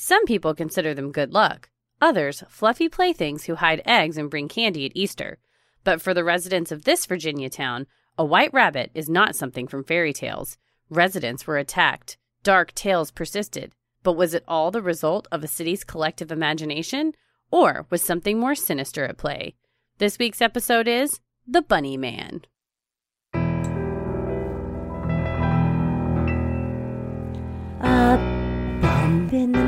Some people consider them good luck, others, fluffy playthings who hide eggs and bring candy at Easter. But for the residents of this Virginia town, a white rabbit is not something from fairy tales. Residents were attacked, dark tales persisted. But was it all the result of a city's collective imagination? Or was something more sinister at play? This week's episode is The Bunny Man. A bump in the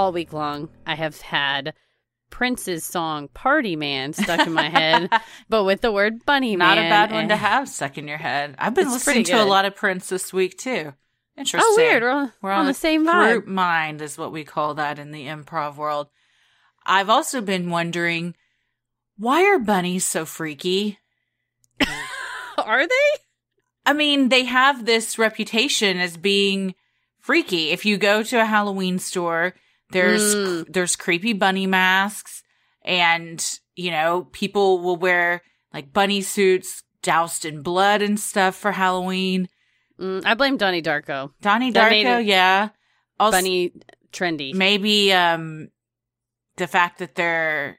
All week long, I have had Prince's song Party Man stuck in my head, but with the word bunny Not man. a bad one to have stuck in your head. I've been listening to a lot of Prince this week too. Interesting. Oh, weird. We're on, We're on, the same vibe. Group mind is what we call that in the improv world. I've also been wondering why are bunnies so freaky? Are they? I mean, they have this reputation as being freaky. If you go to a Halloween store, there's Mm. there's creepy bunny masks and, you know, people will wear like bunny suits doused in blood and stuff for Halloween. Mm, I blame Donnie Darko. Donnie Darko, yeah. Also, Bunny trendy. maybe um the fact that they're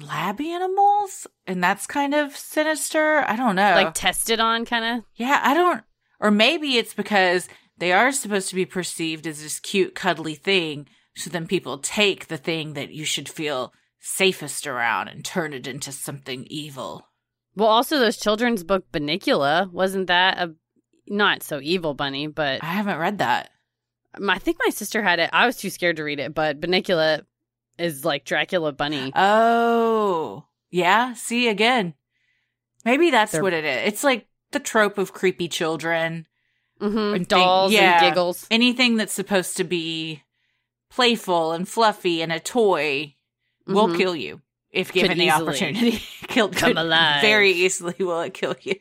lab animals and that's kind of sinister. I don't know. Like tested on, kind of. Yeah, I don't. Or maybe it's because they are supposed to be perceived as this cute, cuddly thing. So then people take the thing that you should feel safest around and turn it into something evil. Well, also those children's book Bunnicula wasn't that a not so evil bunny, but I haven't read that. I think my sister had it. I was too scared to read it, but Bunnicula is like Dracula bunny. Oh, yeah. See again. Maybe that's They're- what it is. It's like the trope of creepy children. hmm and think- Dolls yeah. and giggles. Anything that's supposed to be playful and fluffy and a toy will Mhm. kill you if given the easily opportunity. Kill come could- alive. Very easily will it kill you.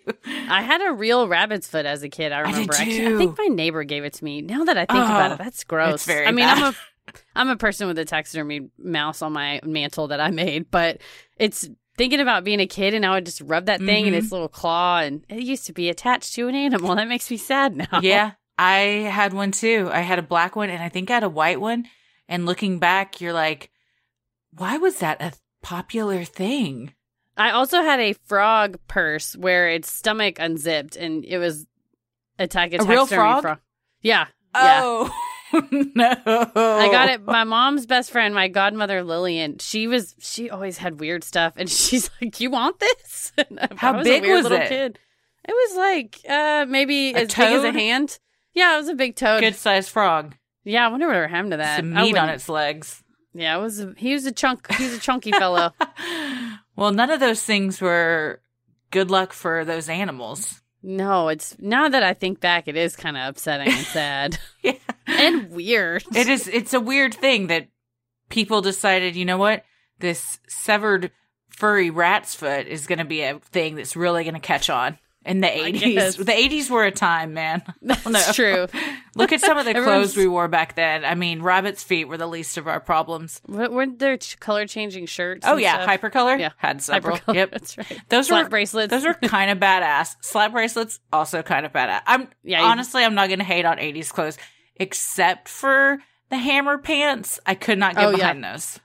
I had a real rabbit's foot as a kid. I I remember. Actually, I think my neighbor gave it to me. Now that I think about Oh, it, that's gross. I mean, bad. I'm a I'm a person with a taxidermy mouse on my mantle that I made, but it's thinking about being a kid and I would just rub that thing in Mhm. its little claw, and it used to be attached to an animal. That makes me sad now. yeah, I had one too. I had a black one and I think I had a white one. And looking back, you're like, why was that a popular thing? I also had a frog purse where its stomach unzipped and it was attack a, A real taxidermy frog? Yeah, yeah. Oh no! I got it. My mom's best friend, my godmother Lillian, she was she always had weird stuff, and she's like, "You want this?" How was big a was little it? Kid. It was like uh maybe A as big as a hand. Yeah, it was a big toad. Good sized frog. Yeah, I wonder what happened to that. Some I meat on wouldn't- its legs. Yeah, it was. A, he was a chunk. He was a chunky fellow. well, none of those things were good luck for those animals. No, it's now that I think back, it is kind of upsetting and sad Yeah. and weird. It is it's a weird thing that people decided, you know what? This severed furry rat's foot is going to be a thing that's really going to catch on in the 80s. The 80s were a time, man. That's no. true. Look at some of the clothes we wore back then. I mean, rabbit's feet were the least of our problems. What weren't there color changing shirts? Oh yeah, stuff? hypercolor. Yeah. had several. Hypercolor, Yep, that's right. those Slap were bracelets. Those were kind of badass. Slap bracelets also kind of badass. I'm Yeah, honestly, I'm not going to hate on 80s clothes except for the hammer pants. I could not get Oh, yeah. behind those.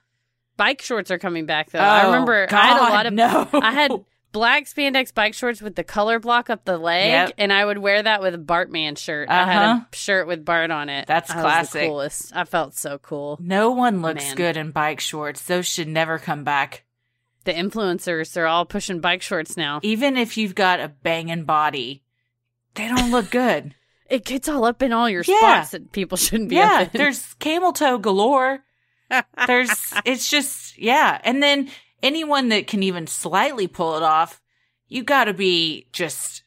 bike shorts are coming back though. I Oh, remember I had a lot of no. I had black spandex bike shorts with the color block up the leg, Yep. and I would wear that with a Bartman shirt. I had Uh-huh. a shirt with Bart on it. That's I was classic. the coolest. I felt so cool. No one looks Man. good in bike shorts. Those should never come back. The influencers, they're all pushing bike shorts now. Even if you've got a banging body, they don't look good. It gets all up in all your Yeah. spots that people shouldn't be yeah, up in. there's camel toe galore. There's, it's just, yeah. And then anyone that can even slightly pull it off, you got to be just.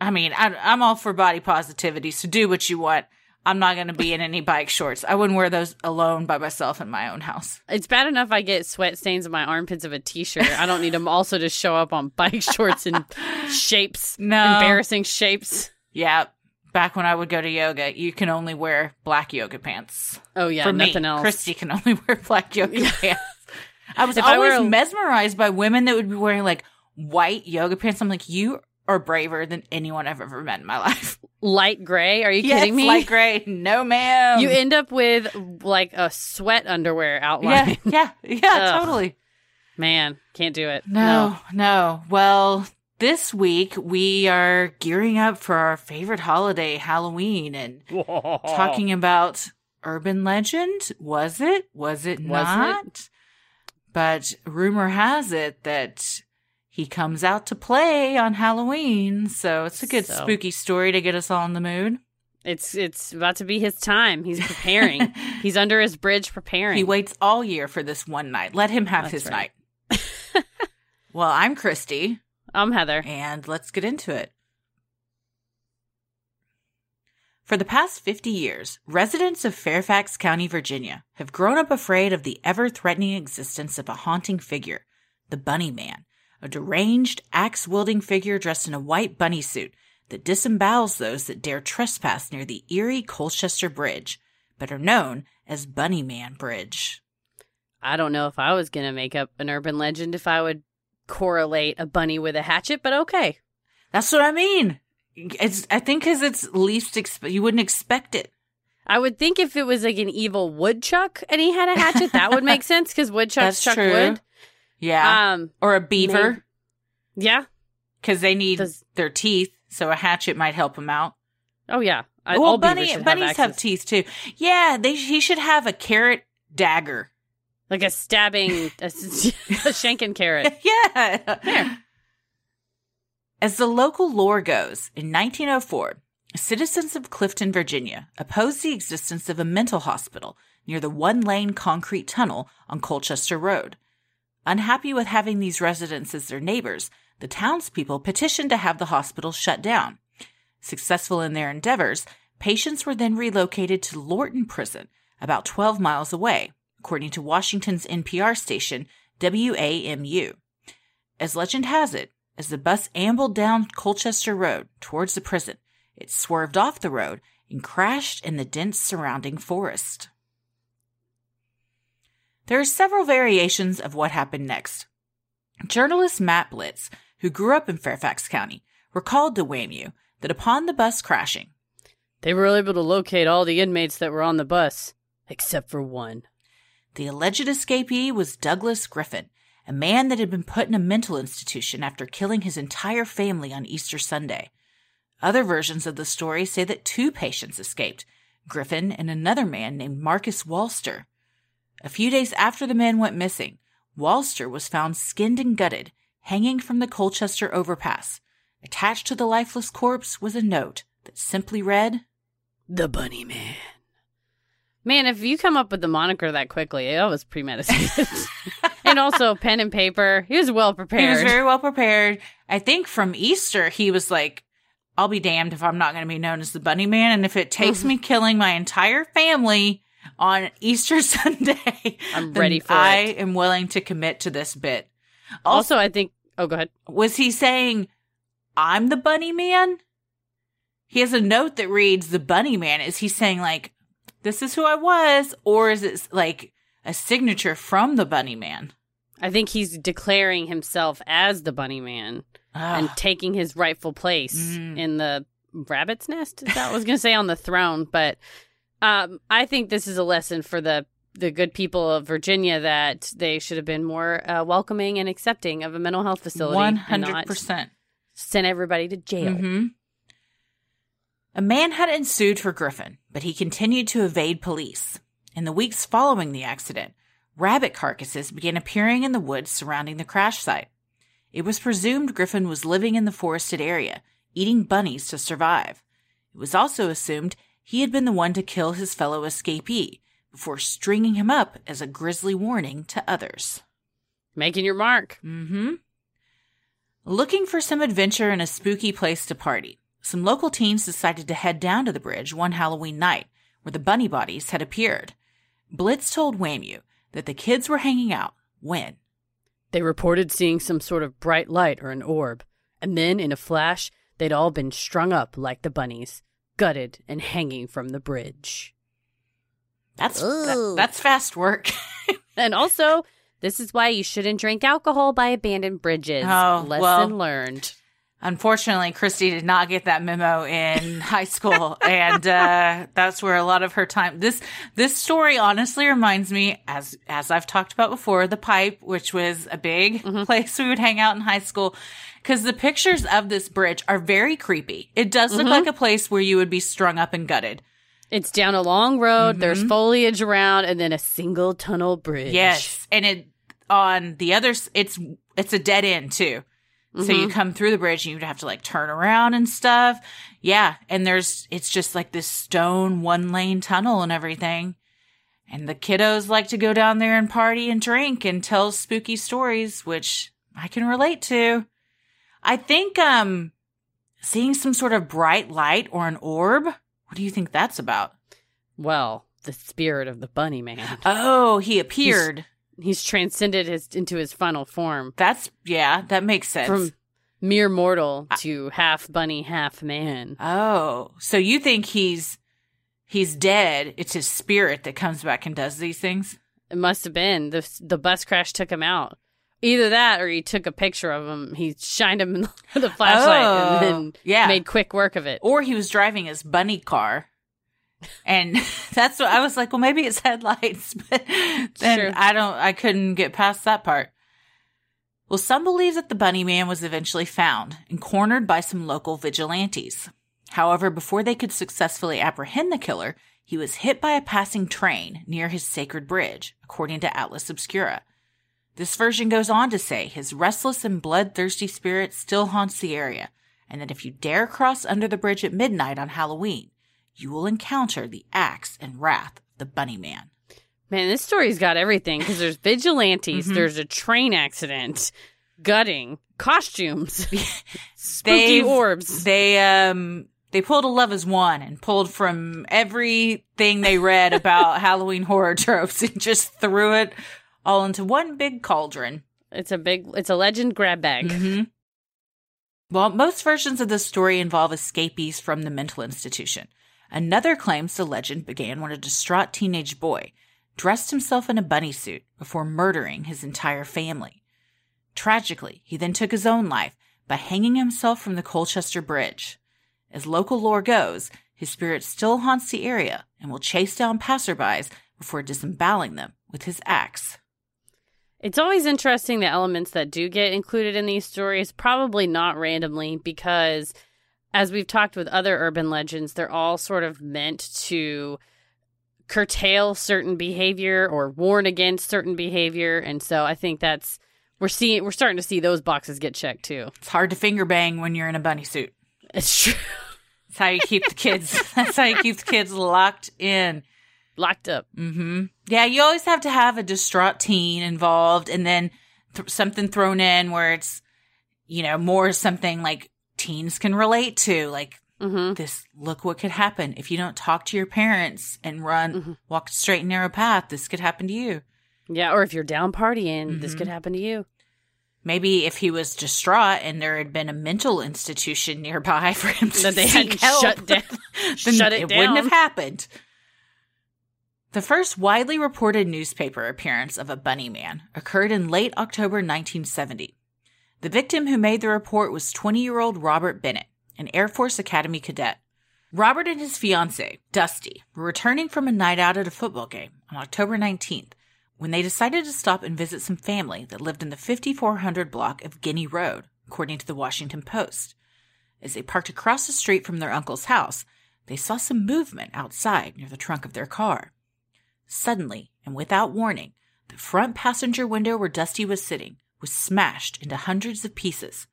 I mean, I, I'm all for body positivity, so do what you want. I'm not going to be in any bike shorts. I wouldn't wear those alone by myself in my own house. It's bad enough I get sweat stains in my armpits of a t-shirt. I don't need them also to show up on bike shorts in shapes, No. embarrassing shapes. Yeah. Back when I would go to yoga, you can only wear black yoga pants. Oh yeah, For nothing me, else. Christy can only wear black yoga pants. I was If I always were mesmerized by women that would be wearing like white yoga pants. I'm like, you are braver than anyone I've ever met in my life. Light gray? Are you Yes, kidding me? Light gray. No, ma'am. you end up with like a sweat underwear yeah, outline. yeah, yeah, Ugh. totally. Man, can't do it. No, no. Well, this week we are gearing up for our favorite holiday, Halloween, and talking about urban legend. Was it? Was it Was not? But rumor has it that he comes out to play on Halloween, so it's a good So- spooky story to get us all in the mood. It's it's about to be his time. He's preparing. He's under his bridge preparing. He waits all year for this one night. Let him have That's his right. night. well, I'm Christy. I'm Heather. And let's get into it. For the past 50 years, residents of Fairfax County, Virginia, have grown up afraid of the ever threatening existence of a haunting figure, the Bunny Man, a deranged, axe wielding figure dressed in a white bunny suit that disembowels those that dare trespass near the eerie Colchester Bridge, better known as Bunny Man Bridge. I don't know if I was gonna make up an urban legend if I would correlate a bunny with a hatchet, but okay. That's what I mean. It's, I think because it's least, exp- you wouldn't expect it. I would think if it was like an evil woodchuck and he had a hatchet, that would make sense because woodchucks That's chuck true. wood. Yeah. Um, or a beaver yeah. because they need Does- their teeth, so a hatchet might help them out. Oh yeah. I, well, bunny should bunnies have, teeth too. Yeah, they he should have a carrot dagger. like a stabbing, a, a shanking carrot. yeah. As the local lore goes, in 1904, citizens of Clifton, Virginia, opposed the existence of a mental hospital near the one-lane concrete tunnel on Colchester Road. Unhappy with having these residents as their neighbors, the townspeople petitioned to have the hospital shut down. Successful in their endeavors, patients were then relocated to Lorton Prison, about 12 miles away, according to Washington's NPR station, WAMU. As legend has it, as the bus ambled down Colchester Road towards the prison, it swerved off the road and crashed in the dense surrounding forest. There are several variations of what happened next. Journalist Matt Blitz, who grew up in Fairfax County, recalled to WAMU that upon the bus crashing, They were able to locate all the inmates that were on the bus, except for one. the alleged escapee was Douglas Griffin, a man that had been put in a mental institution after killing his entire family on Easter Sunday. Other versions of the story say that two patients escaped Griffin and another man named Marcus Walster. A few days after the men went missing, Walster was found skinned and gutted, hanging from the Colchester overpass. Attached to the lifeless corpse was a note that simply read, The Bunny Man. Man, if you come up with the moniker that quickly, eh, it was premeditated. and also pen and paper. He was well prepared. He was very well prepared. I think from Easter, he was like, I'll be damned if I'm not going to be known as the Bunny Man. And if it takes me killing my entire family on Easter Sunday, I'm ready for I it. I am willing to commit to this bit. Also, also, I think. Oh, go ahead. was he saying, I'm the Bunny Man? He has a note that reads, The Bunny Man. Is he saying, like, this is who I was? Or is it like a signature from the Bunny Man? I think he's declaring himself as the Bunny Man and taking his rightful place Mm. in the rabbit's nest. Is that I was going to say on the throne? But um, I think this is a lesson for the the good people of Virginia that they should have been more uh, welcoming and accepting of a mental health facility. One hundred percent. Send everybody to jail. hmm A man had ensued for Griffin, but he continued to evade police. In the weeks following the accident, rabbit carcasses began appearing in the woods surrounding the crash site. It was presumed Griffin was living in the forested area, eating bunnies to survive. It was also assumed he had been the one to kill his fellow escapee before stringing him up as a grisly warning to others. Making your mark. Mm-hmm. Looking for some adventure and a spooky place to party, some local teens decided to head down to the bridge one Halloween night where the bunny bodies had appeared. Blitz told WAMU that the kids were hanging out when They reported seeing some sort of bright light or an orb, and then in a flash, they'd all been strung up like the bunnies, gutted and hanging from the bridge. that's that- that's fast work. And also, this is why you shouldn't drink alcohol by abandoned bridges. Oh, Lesson well. learned. Unfortunately, Christy did not get that memo in high school, and uh, that's where a lot of her time. This this story honestly reminds me, as as I've talked about before, the pipe, which was a big mm-hmm. place we would hang out in high school, because the pictures of this bridge are very creepy. It does look mm-hmm. like a place where you would be strung up and gutted. It's down a long road, there's mm-hmm. foliage around, and then a single tunnel bridge. Yes, and it on the other. It's it's a dead end too. So you come through the bridge and you'd have to like turn around and stuff. Yeah, and there's it's just like this stone one lane tunnel and everything. And the kiddos like to go down there and party and drink and tell spooky stories, which I can relate to. I think um seeing some sort of bright light or an orb. What do you think that's about? Well, the spirit of the bunny man. Oh, he appeared. He's transcended his into his final form That's yeah, that makes sense. from mere mortal to half bunny, half man. oh, so you think he's he's dead? It's his spirit that comes back and does these things. It must have been the the bus crash took him out. Either that, or he took a picture of him. He shined him with a flashlight Oh, and then yeah. made quick work of it. Or he was driving his bunny car. And that's what I was like, well, maybe it's headlights, but then Sure. I don't, I couldn't get past that part. Well, some believe that the bunny man was eventually found and cornered by some local vigilantes. However, before they could successfully apprehend the killer, he was hit by a passing train near his sacred bridge, according to Atlas Obscura. This version goes on to say his restless and bloodthirsty spirit still haunts the area, and that if you dare cross under the bridge at midnight on Halloween, you will encounter the axe and wrath of the Bunny Man. Man, this story's got everything because there's vigilantes, Mhm. there's a train accident, gutting, costumes, spooky They've- orbs. They um they pulled a love as one and pulled from everything they read about Halloween horror tropes and just threw it all into one big cauldron. It's a big, it's a legend grab bag. hmm Well, most versions of this story involve escapees from the mental institution. Another claims the legend began when a distraught teenage boy dressed himself in a bunny suit before murdering his entire family. Tragically, he then took his own life by hanging himself from the Colchester Bridge. As local lore goes, his spirit still haunts the area and will chase down passerbys before disemboweling them with his axe. It's always interesting the elements that do get included in these stories, probably not randomly, because as we've talked with other urban legends, they're all sort of meant to curtail certain behavior or warn against certain behavior. And so I think that's we're seeing we're starting to see those boxes get checked too. It's hard to finger bang when you're in a bunny suit. It's true. That's how you keep the kids. That's how you keep the kids locked in. Locked up. hmm Yeah, you always have to have a distraught teen involved, and then th- something thrown in where it's, you know, more something like teens can relate to, like hmm this. Look what could happen if you don't talk to your parents and run, walk straight and narrow path. This could happen to you. Yeah, or if you're down partying, this Mhm. could happen to you. Maybe if he was distraught and there had been a mental institution nearby for him to That they seek hadn't help, shut down- then shut it wouldn't have happened. The first widely reported newspaper appearance of a bunny man occurred in late October 1970. The victim who made the report was 20 year old Robert Bennett, an Air Force Academy cadet. Robert and his fiancee, Dusty, were returning from a night out at a football game on October 19th when they decided to stop and visit some family that lived in the 5400 block of Guinea Road, according to the Washington Post. As they parked across the street from their uncle's house, they saw some movement outside near the trunk of their car. Suddenly, and without warning, the front passenger window where Dusty was sitting was smashed into hundreds of pieces.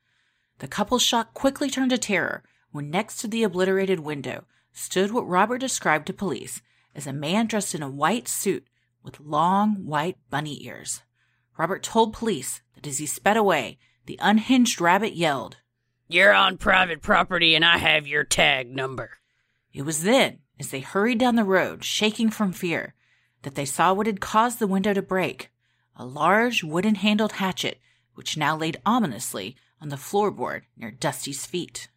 The couple's shock quickly turned to terror when next to the obliterated window stood what Robert described to police as a man dressed in a white suit with long white bunny ears. Robert told police that as he sped away, the unhinged rabbit yelled. You're on private property and I have your tag number. It was then, as they hurried down the road, shaking from fear, that they saw what had caused the window to break a large wooden handled hatchet, which now laid ominously on the floorboard near Dusty's feet.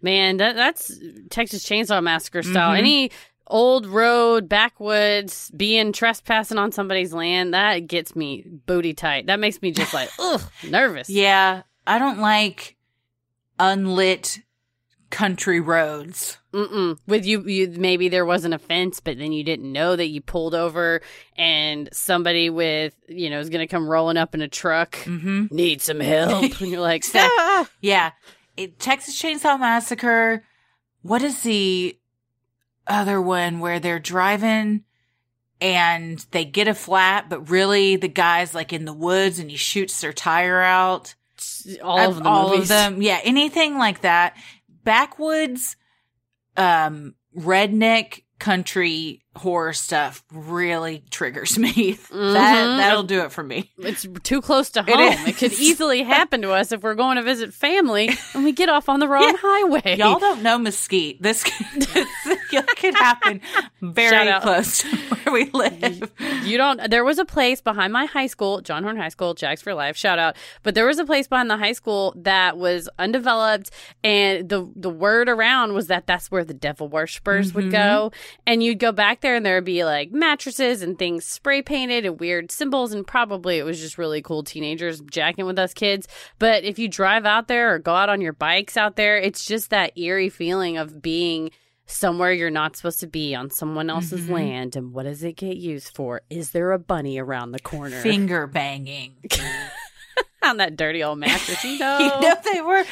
Man, that that's Texas Chainsaw Massacre style. Mhm. Any old road, backwoods, being trespassing on somebody's land, that gets me booty tight. That makes me just like, ugh, nervous. Yeah, I don't like unlit country roads. Mm-mm. With you, you, maybe there wasn't a fence, but then you didn't know that you pulled over and somebody with, you know, is going to come rolling up in a truck. Mm-hmm. Need some help. and you're like, "Ah." Yeah. It, Texas Chainsaw Massacre. What is the other one where they're driving and they get a flat, but really the guy's like in the woods and he shoots their tire out? all of the all movies. of them. Yeah, anything like that. Backwoods, um, redneck country horror stuff really triggers me. That Mhm. that'll do it for me. It's too close to It home. It, could easily happen to us if we're going to visit family and we get off on the wrong Yeah. highway. Y'all don't know Mesquite. This could, this could happen very close to where we live. You don't. There was a place behind my high school, John Horn High School, Jags for Life. Shout out. But there was a place behind the high school that was undeveloped, and the the word around was that that's where the devil worshippers would go. And you'd go back there, and there would be like mattresses and things spray painted and weird symbols, and probably it was just really cool teenagers jacking with us kids. But if you drive out there or go out on your bikes out there, it's just that eerie feeling of being somewhere you're not supposed to be on someone else's Mhm. land. And what does it get used for? Is there a bunny around the corner Finger banging. on that dirty old mattress? You know, You know they were.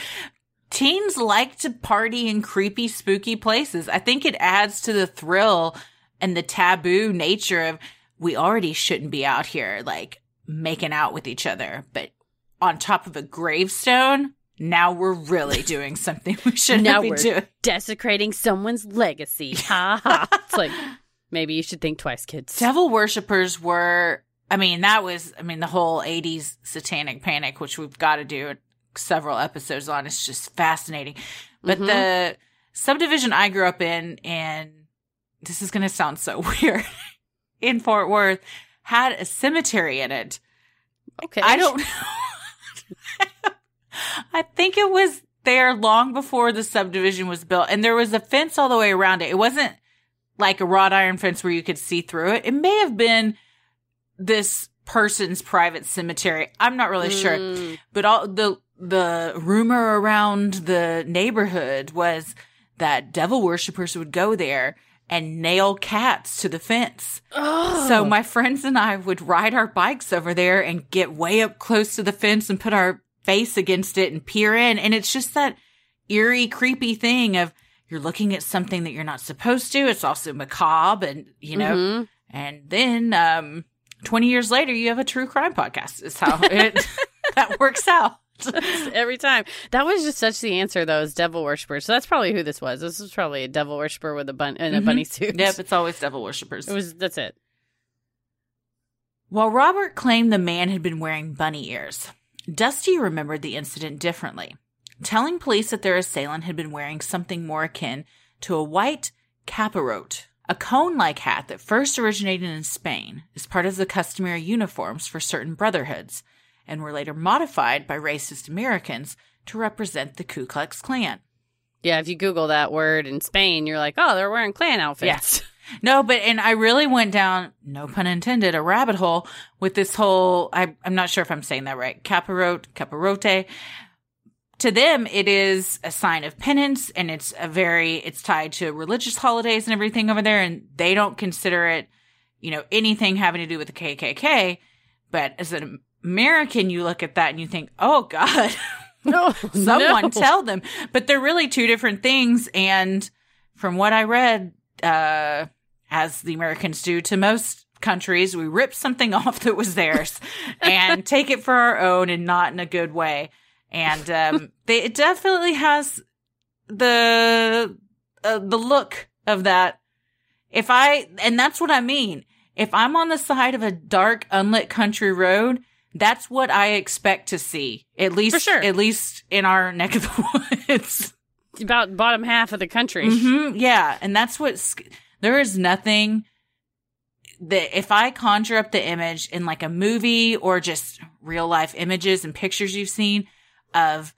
Teens like to party in creepy, spooky places. I think it adds to the thrill and the taboo nature of we already shouldn't be out here like making out with each other, but on top of a gravestone, now we're really doing something we shouldn't Now be we're- doing. desecrating someone's legacy. Ha ha. It's like maybe you should think twice, kids. Devil worshippers were, I mean, that was, I mean, the whole 80s satanic panic, which we've got to do several episodes on. It's just fascinating. But Mhm. the subdivision I grew up in, and this is going to sound so weird, in Fort Worth, had a cemetery in it. Okay, I don't know. I think it was there long before the subdivision was built, and there was a fence all the way around it. It wasn't like a wrought iron fence where you could see through it. It may have been this person's private cemetery. I'm not really sure, Mm. but all the the rumor around the neighborhood was that devil worshippers would go there and nail cats to the fence. Oh. So my friends and I would ride our bikes over there and get way up close to the fence and put our face against it and peer in. And it's just that eerie, creepy thing of you're looking at something that you're not supposed to. It's also macabre and, you know, Mhm. and then, um, 20 years later, you have a true crime podcast is how it, that works out. every time. That was just such the answer, though, is devil worshippers. So that's probably who this was. This was probably a devil worshiper with a bun in a Mhm. bunny suit. Yep. It's always devil worshippers. It was. That's it. While Robert claimed the man had been wearing bunny ears, Dusty remembered the incident differently, telling police that their assailant had been wearing something more akin to a white capirote, a cone like hat that first originated in Spain as part of the customary uniforms for certain brotherhoods and were later modified by racist Americans to represent the Ku Klux Klan. Yeah, if you Google that word in Spain, you're like, oh, they're wearing Klan outfits. No, but and I really went down, no pun intended, a rabbit hole with this whole. I, I'm not sure if I'm saying that right. Capirote, capirote. To them, it is a sign of penance, and it's a very. It's tied to religious holidays and everything over there, and they don't consider it, you know, anything having to do with the KKK. But as an American, you look at that and you think, oh God, No, someone no. tell them. But they're really two different things. And from what I read, uh, as the Americans do to most countries, we rip something off that was theirs and take it for our own and not in a good way. And um, they, it definitely has the uh, the look of that. If I and that's what I mean. If I'm on the side of a dark, unlit country road, that's what I expect to see. At least, For sure. at least in our neck of the woods. about bottom half of the country. hmm yeah, and that's what sc- there is nothing that if I conjure up the image in like a movie or just real life images and pictures you've seen of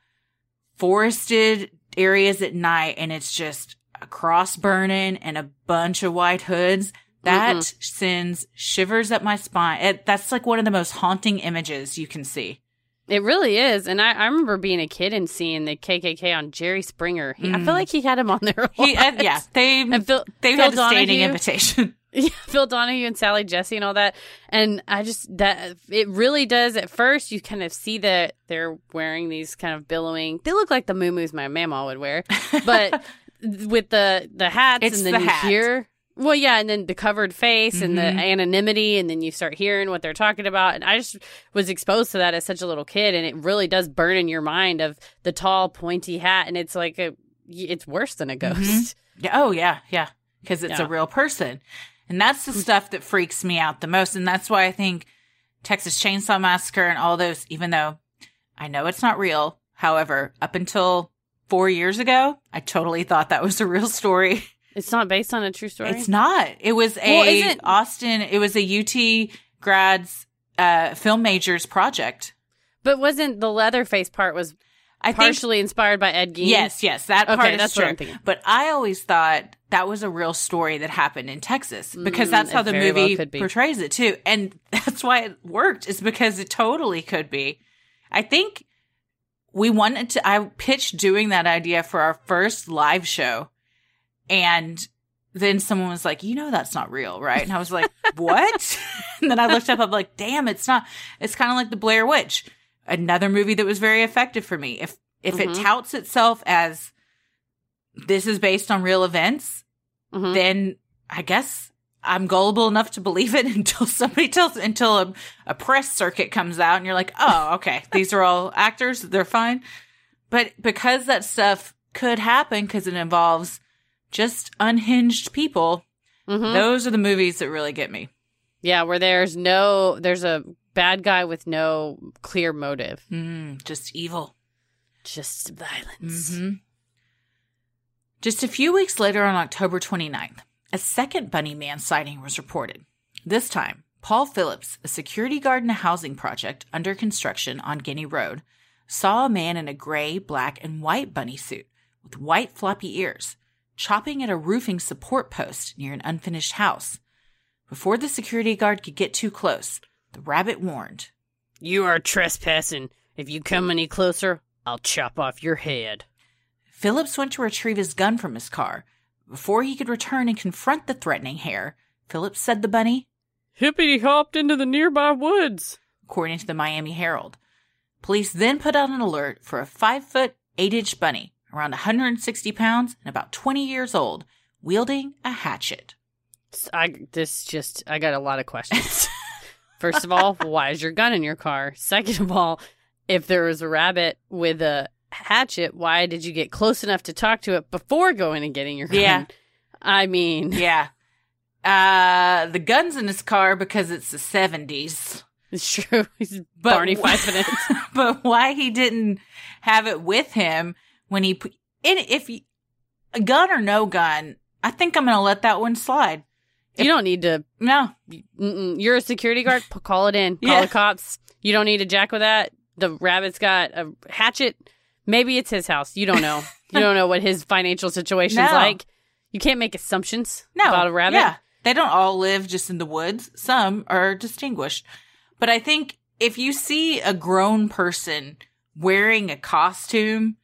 forested areas at night and it's just a cross burning and a bunch of white hoods that sends shivers up my spine. It, that's like one of the most haunting images you can see. It really is. And I, I remember being a kid and seeing the KKK on Jerry Springer. He, I Mm. feel like he had him on there. He, uh, yeah, they And Phil, they Phil had a standing invitation. Yeah, Phil Donahue and Sally Jessy and all that. And I just that it really does at first you kind of see that they're wearing these kind of billowing they look like the moo my mama would wear. But with the the hats It's and then the you hat. hear well yeah, and then the covered face and the Mhm. anonymity and then you start hearing what they're talking about. And I just was exposed to that as such a little kid and it really does burn in your mind of the tall pointy hat and it's like a it's worse than a ghost. Mhm. Yeah, oh yeah, yeah. Because it's Yeah. a real person. And that's the stuff that freaks me out the most. And that's why I think Texas Chainsaw Massacre and all those, even though I know it's not real, however, up until four years ago, I totally thought that was a real story. It's not based on a true story. It's not. It was a Well, Austin, it was a UT grads uh film majors project. But wasn't the Leatherface part was I think partially inspired by Ed Gein? Yes, yes, that Okay, part is that's true. what I'm thinking. But I always thought that was a real story that happened in Texas because Mm, that's how the well movie be. portrays it too, and that's why it worked. Is because it totally could be. I think we wanted to. I pitched doing that idea for our first live show, and then someone was like, "You know, that's not real, right?" And I was like, "What?" and then I looked up. I'm like, "Damn, it's not." It's kind of like the Blair Witch, another movie that was very effective for me. If if it Mhm. touts itself as this is based on real events, Mhm. then I guess I'm gullible enough to believe it until somebody tells until a, a press circuit comes out and you're like, oh, okay, these are all actors, they're fine. But because that stuff could happen because it involves just unhinged people, Mhm. those are the movies that really get me. Yeah, where there's no, there's a bad guy with no clear motive, Mm, just evil. just violence. hmm Just a few weeks later, on October 29th, a second Bunny Man sighting was reported. This time, Paul Phillips, a security guard in a housing project under construction on Guinea Road, saw a man in a gray, black, and white bunny suit with white floppy ears chopping at a roofing support post near an unfinished house. Before the security guard could get too close, the rabbit warned. You are trespassing. If you come any closer, I'll chop off your head. Phillips went to retrieve his gun from his car. Before he could return and confront the threatening hare, Phillips said the bunny, Hippity hopped into the nearby woods. according to the Miami Herald. Police then put out an alert for a five foot, eight inch bunny, around 160 pounds and about 20 years old, wielding a hatchet. I this just I got a lot of questions. First of all, why is your gun in your car? Second of all, if there was a rabbit with a hatchet, why did you get close enough to talk to it before going and getting your gun? Yeah. I mean, Yeah. Uh, the gun's in his car because it's the 70s. it's true. He's But Barney five minutes. but why he didn't have it with him when he put in if he, a gun or no gun, I think I'm gonna let that one slide. You don't need to. No, Mm-mm. You're a security guard. Call it in. Call Yeah. the cops. You don't need to jack with that. The rabbit's got a hatchet. Maybe it's his house. You don't know. you don't know what his financial situation's No. like. You can't make assumptions no, about a rabbit. Yeah, they don't all live just in the woods. Some are distinguished, but I think if you see a grown person wearing a costume,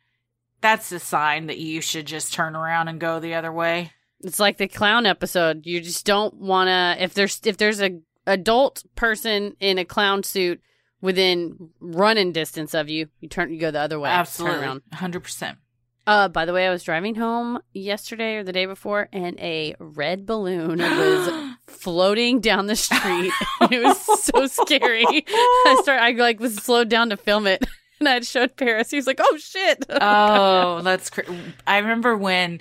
that's a sign that you should just turn around and go the other way. It's like the clown episode. You just don't want to. If there's if there's a adult person in a clown suit within running distance of you, you turn you go the other way. Turn Absolutely, around. hundred percent. Uh, by the way, I was driving home yesterday or the day before, and a red balloon was floating down the street. it was so scary. I start. I like was slowed down to film it, and I showed Paris. He was like, "Oh shit!" oh, that's cr- I remember when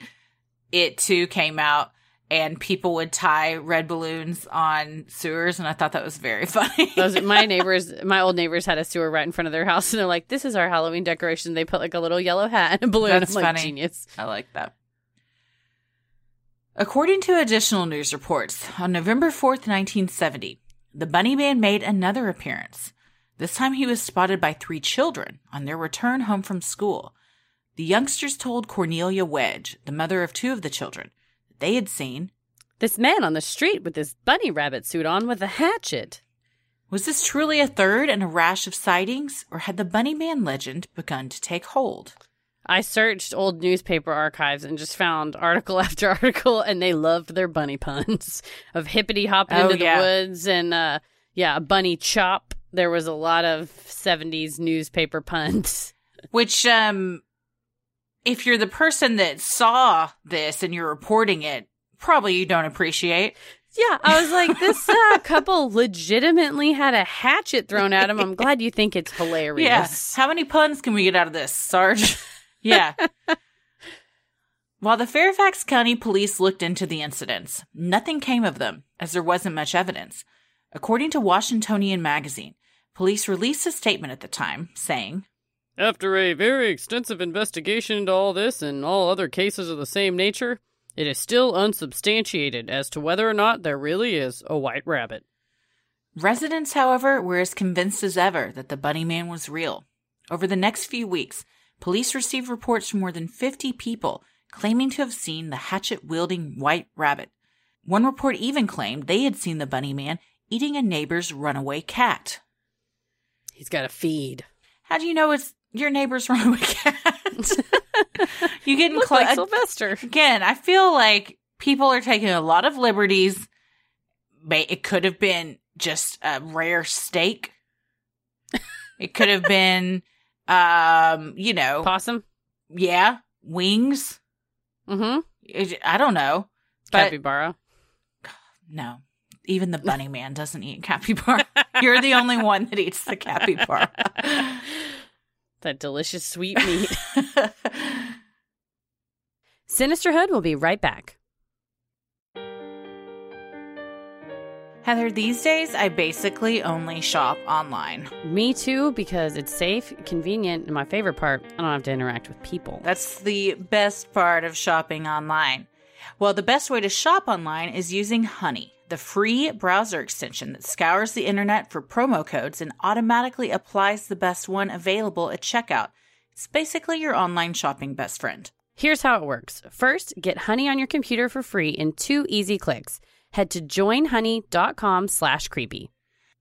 it too came out and people would tie red balloons on sewers, and I thought that was very funny. Those my neighbors, my old neighbors had a sewer right in front of their house, and they're like, "This is our Halloween decoration." They put like a little yellow hat and a balloon. That's I'm like, funny. genius. I like that. According to additional news reports, on November 4th, 1970, the Bunny Man made another appearance. This time he was spotted by three children on their return home from school. The youngsters told Cornelia Wedge, the mother of two of the children, that they had seen. This man on the street with this bunny rabbit suit on with a hatchet. Was this truly a third in a rash of sightings, or had the Bunny Man legend begun to take hold? I searched old newspaper archives and just found article after article, and they loved their bunny puns of hippity hopping Oh, into yeah. the woods and uh, yeah, a bunny chop. There was a lot of '70s newspaper puns. Which, um, if you're the person that saw this and you're reporting it, probably you don't appreciate. Yeah, I was like, this uh, couple legitimately had a hatchet thrown at him. I'm glad you think it's hilarious. Yes. How many puns can we get out of this, Sarge? yeah. While the Fairfax County police looked into the incidents, nothing came of them, as there wasn't much evidence. According to Washingtonian magazine, police released a statement at the time saying, After a very extensive investigation into all this and all other cases of the same nature, it is still unsubstantiated as to whether or not there really is a white rabbit. Residents, however, were as convinced as ever that the Bunny Man was real. Over the next few weeks, police received reports from more than 50 people claiming to have seen the hatchet wielding white rabbit. One report even claimed they had seen the Bunny Man eating a neighbor's runaway cat. He's got a feed. How do you know it's your neighbor's runaway cat? you getting Look close? like Sylvester. Again, I feel like people are taking a lot of liberties. It could have been just a rare steak. It could have been, um, you know, Possum. yeah, wings. Mm-hmm. It- I don't know, but Capybara. no, even the bunny man doesn't eat capybara. You're the only one that eats the capybara. That delicious sweet meat. Sinisterhood will be right back. Heather, these days I basically only shop online. Me too, because it's safe, convenient, and my favorite part, I don't have to interact with people. That's the best part of shopping online. Well, the best way to shop online is using Honey, the free browser extension that scours the internet for promo codes and automatically applies the best one available at checkout. It's basically your online shopping best friend. Here's how it works. First, get Honey on your computer for free in two easy clicks. Head to joinhoney.com slash creepy.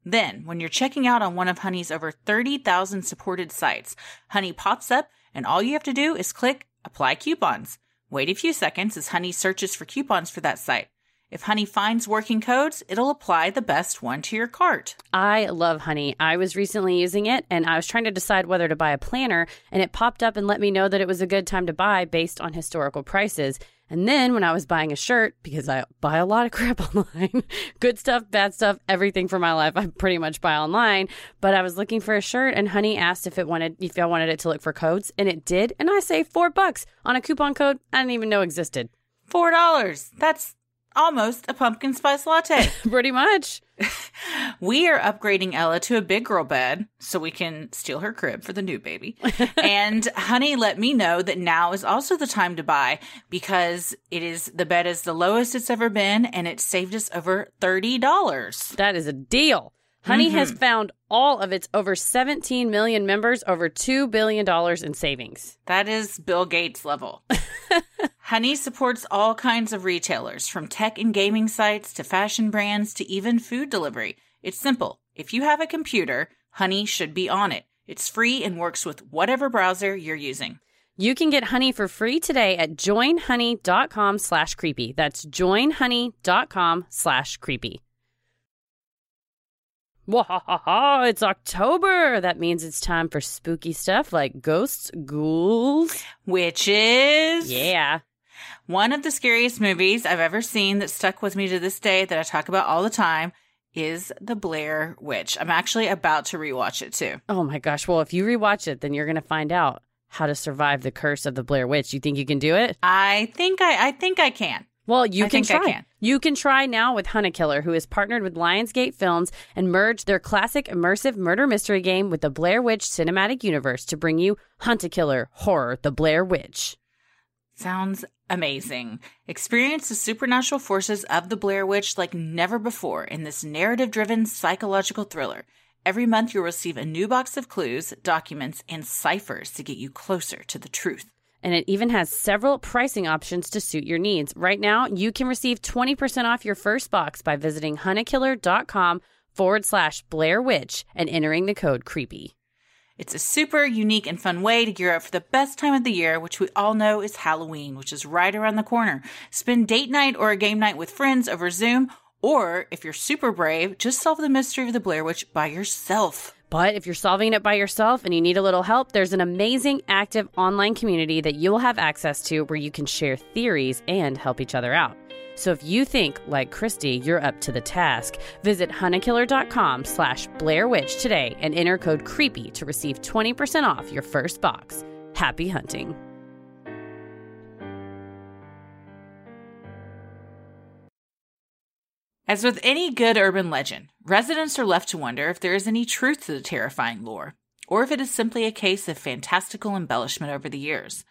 Then, when you're checking out on one of Honey's over 30,000 supported sites, Honey pops up and all you have to do is click Apply Coupons. Wait a few seconds as Honey searches for coupons for that site. If Honey finds working codes, it'll apply the best one to your cart. I love Honey. I was recently using it and I was trying to decide whether to buy a planner, and it popped up and let me know that it was a good time to buy based on historical prices. And then when I was buying a shirt, because I buy a lot of crap online, good stuff, bad stuff, everything for my life, I pretty much buy online. But I was looking for a shirt, and Honey asked if it wanted if I wanted it to look for codes, and it did. And I saved four bucks on a coupon code I didn't even know existed. Four dollars. That's almost a pumpkin spice latte. pretty much. we are upgrading Ella to a big girl bed so we can steal her crib for the new baby. and Honey let me know that now is also the time to buy because it is the bed is the lowest it's ever been and it saved us over $30. That is a deal. Honey has mm-hmm. found all of its over 17 million members over $2 billion in savings. That is Bill Gates level. Honey supports all kinds of retailers, from tech and gaming sites to fashion brands to even food delivery. It's simple. If you have a computer, Honey should be on it. It's free and works with whatever browser you're using. You can get Honey for free today at joinhoney.com slash creepy. That's joinhoney.com slash creepy. Wahaha, it's October. That means it's time for spooky stuff like ghosts, ghouls. witches. Yeah. one of the scariest movies I've ever seen that stuck with me to this day that I talk about all the time is The Blair Witch. I'm actually about to rewatch it too. Oh my gosh. Well, if you rewatch it, then you're going to find out how to survive the curse of the Blair Witch. You think you can do it? I think I I think I can. Well, you I can try. can. You can try now with Hunt A Killer, who has partnered with Lionsgate Films and merged their classic immersive murder mystery game with the Blair Witch cinematic universe to bring you Hunt A Killer Horror: The Blair Witch. Sounds amazing. Experience the supernatural forces of the Blair Witch like never before in this narrative driven psychological thriller. Every month, you'll receive a new box of clues, documents, and ciphers to get you closer to the truth. And it even has several pricing options to suit your needs. Right now, you can receive 20% off your first box by visiting huntakiller.com forward slash Blair Witch and entering the code CREEPY. It's a super unique and fun way to gear up for the best time of the year, which we all know is Halloween, which is right around the corner. Spend date night or a game night with friends over Zoom, or if you're super brave, just solve the mystery of the Blair Witch by yourself. But if you're solving it by yourself and you need a little help, there's an amazing active online community that you'll have access to where you can share theories and help each other out. So if you think, like Christy, you're up to the task, visit huntakiller.com slash Blair Witch today and enter code CREEPY to receive 20% off your first box. Happy hunting. As with any good urban legend, residents are left to wonder if there is any truth to the terrifying lore, or if it is simply a case of fantastical embellishment over the years.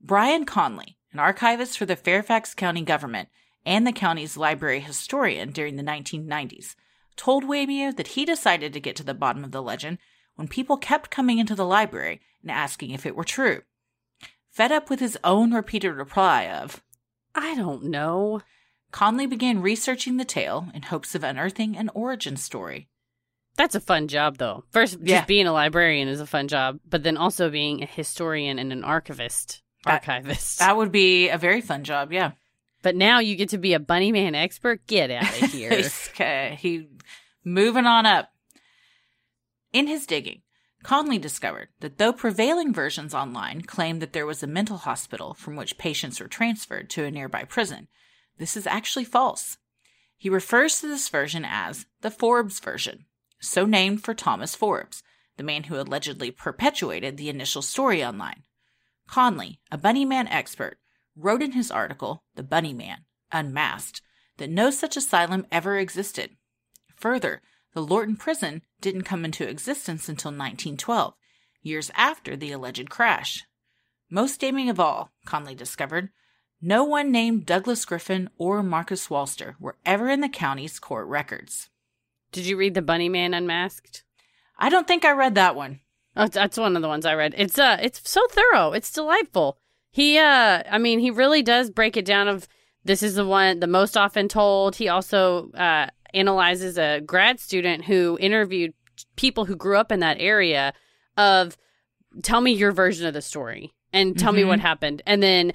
Brian Conley, an archivist for the Fairfax County government and the county's library historian during the 1990s, told WAMU that he decided to get to the bottom of the legend when people kept coming into the library and asking if it were true. Fed up with his own repeated reply of, I don't know. Conley began researching the tale in hopes of unearthing an origin story. That's a fun job, though. First, just Yeah. being a librarian is a fun job, but then also being a historian and an archivist. Archivist. That would be a very fun job, yeah. but now you get to be a bunny man expert. Get out of here. okay, he moving on up. In his digging, Conley discovered that though prevailing versions online claim that there was a mental hospital from which patients were transferred to a nearby prison, this is actually false. He refers to this version as the Forbes version, so named for Thomas Forbes, the man who allegedly perpetuated the initial story online. Conley, a Bunny Man expert, wrote in his article, The Bunny Man, Unmasked, that no such asylum ever existed. Further, the Lorton prison didn't come into existence until 1912, years after the alleged crash. Most damning of all, Conley discovered, no one named Douglas Griffin or Marcus Walster were ever in the county's court records. Did you read the Bunny Man Unmasked? I don't think I read that one. Oh, that's one of the ones I read. It's uh, it's so thorough. It's delightful. He uh, I mean, he really does break it down. Of this is the one the most often told. He also uh analyzes a grad student who interviewed people who grew up in that area. Of tell me your version of the story and tell me Mhm. what happened, and then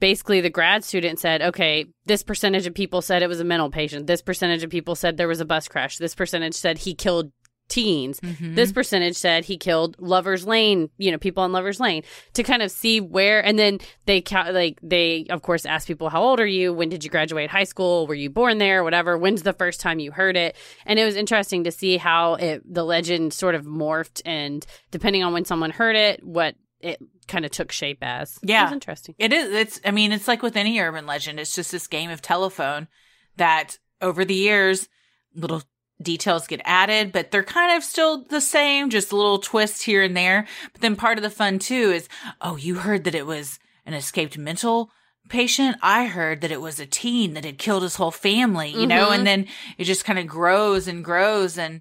basically the grad student said, okay, this percentage of people said it was a mental patient. This percentage of people said there was a bus crash. This percentage said he killed teens. Mhm. This percentage said he killed Lovers Lane, you know, people on Lovers Lane to kind of see where, and then they ca- like they of course ask people, how old are you? When did you graduate high school? Were you born there? Whatever. When's the first time you heard it? And it was interesting to see how it the legend sort of morphed, and depending on when someone heard it, what it kind of took shape as. it Yeah. was interesting. It is. It's. I mean, it's like with any urban legend. It's just this game of telephone that over the years, little details get added, but they're kind of still the same, just little twists here and there. But then part of the fun too is, oh, you heard that it was an escaped mental patient. I heard that it was a teen that had killed his whole family, you know, Mhm. and then it just kind of grows and grows. And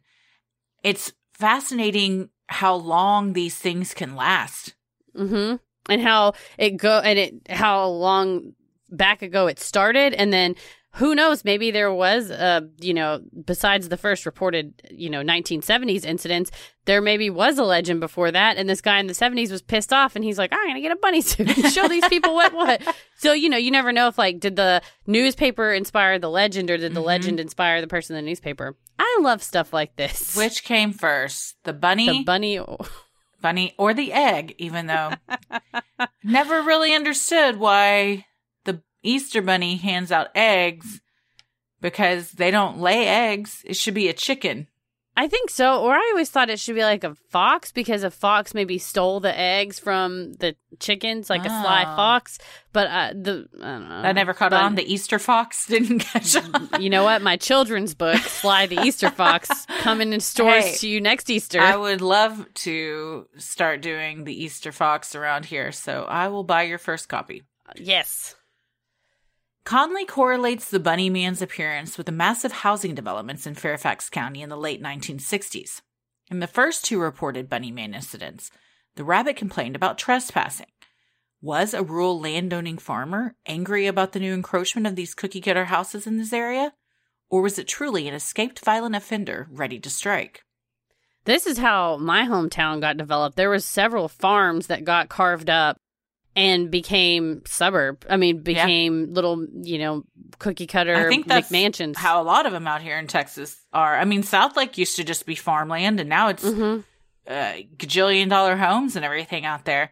it's fascinating how long these things can last. Hmm And how it go and it how long back ago it started, and then who knows? Maybe there was a you know besides the first reported you know 1970s incidents, there maybe was a legend before that, and this guy in the 70s was pissed off, and he's like, I'm gonna get a bunny suit and show these people what what. So you know you never know if like did the newspaper inspire the legend or did the Mhm. legend inspire the person in the newspaper? I love stuff like this. Which came first, the bunny? the bunny? Bunny or the egg, even though never really understood why the Easter bunny hands out eggs because they don't lay eggs. It should be a chicken. I think so. Or I always thought it should be like a fox because a fox maybe stole the eggs from the chickens, like a sly Oh. fox. But uh, the I don't know. That never caught But- on. The Easter fox didn't catch on. You know what? My children's book, Sly the Easter Fox, coming in stores Hey, to you next Easter. I would love to start doing the Easter fox around here, so I will buy your first copy. yes. Conley correlates the Bunny Man's appearance with the massive housing developments in Fairfax County in the late 1960s. In the first two reported Bunny Man incidents, the rabbit complained about trespassing. Was a rural landowning farmer angry about the new encroachment of these cookie cutter houses in this area? Or was it truly an escaped violent offender ready to strike? This is how my hometown got developed. There was several farms that got carved up and became suburb. I mean, became little, you know, cookie cutter I think that's McMansions. how a lot of them out here in Texas are. I mean, Southlake used to just be farmland, and now it's hmm uh, gajillion dollar homes and everything out there.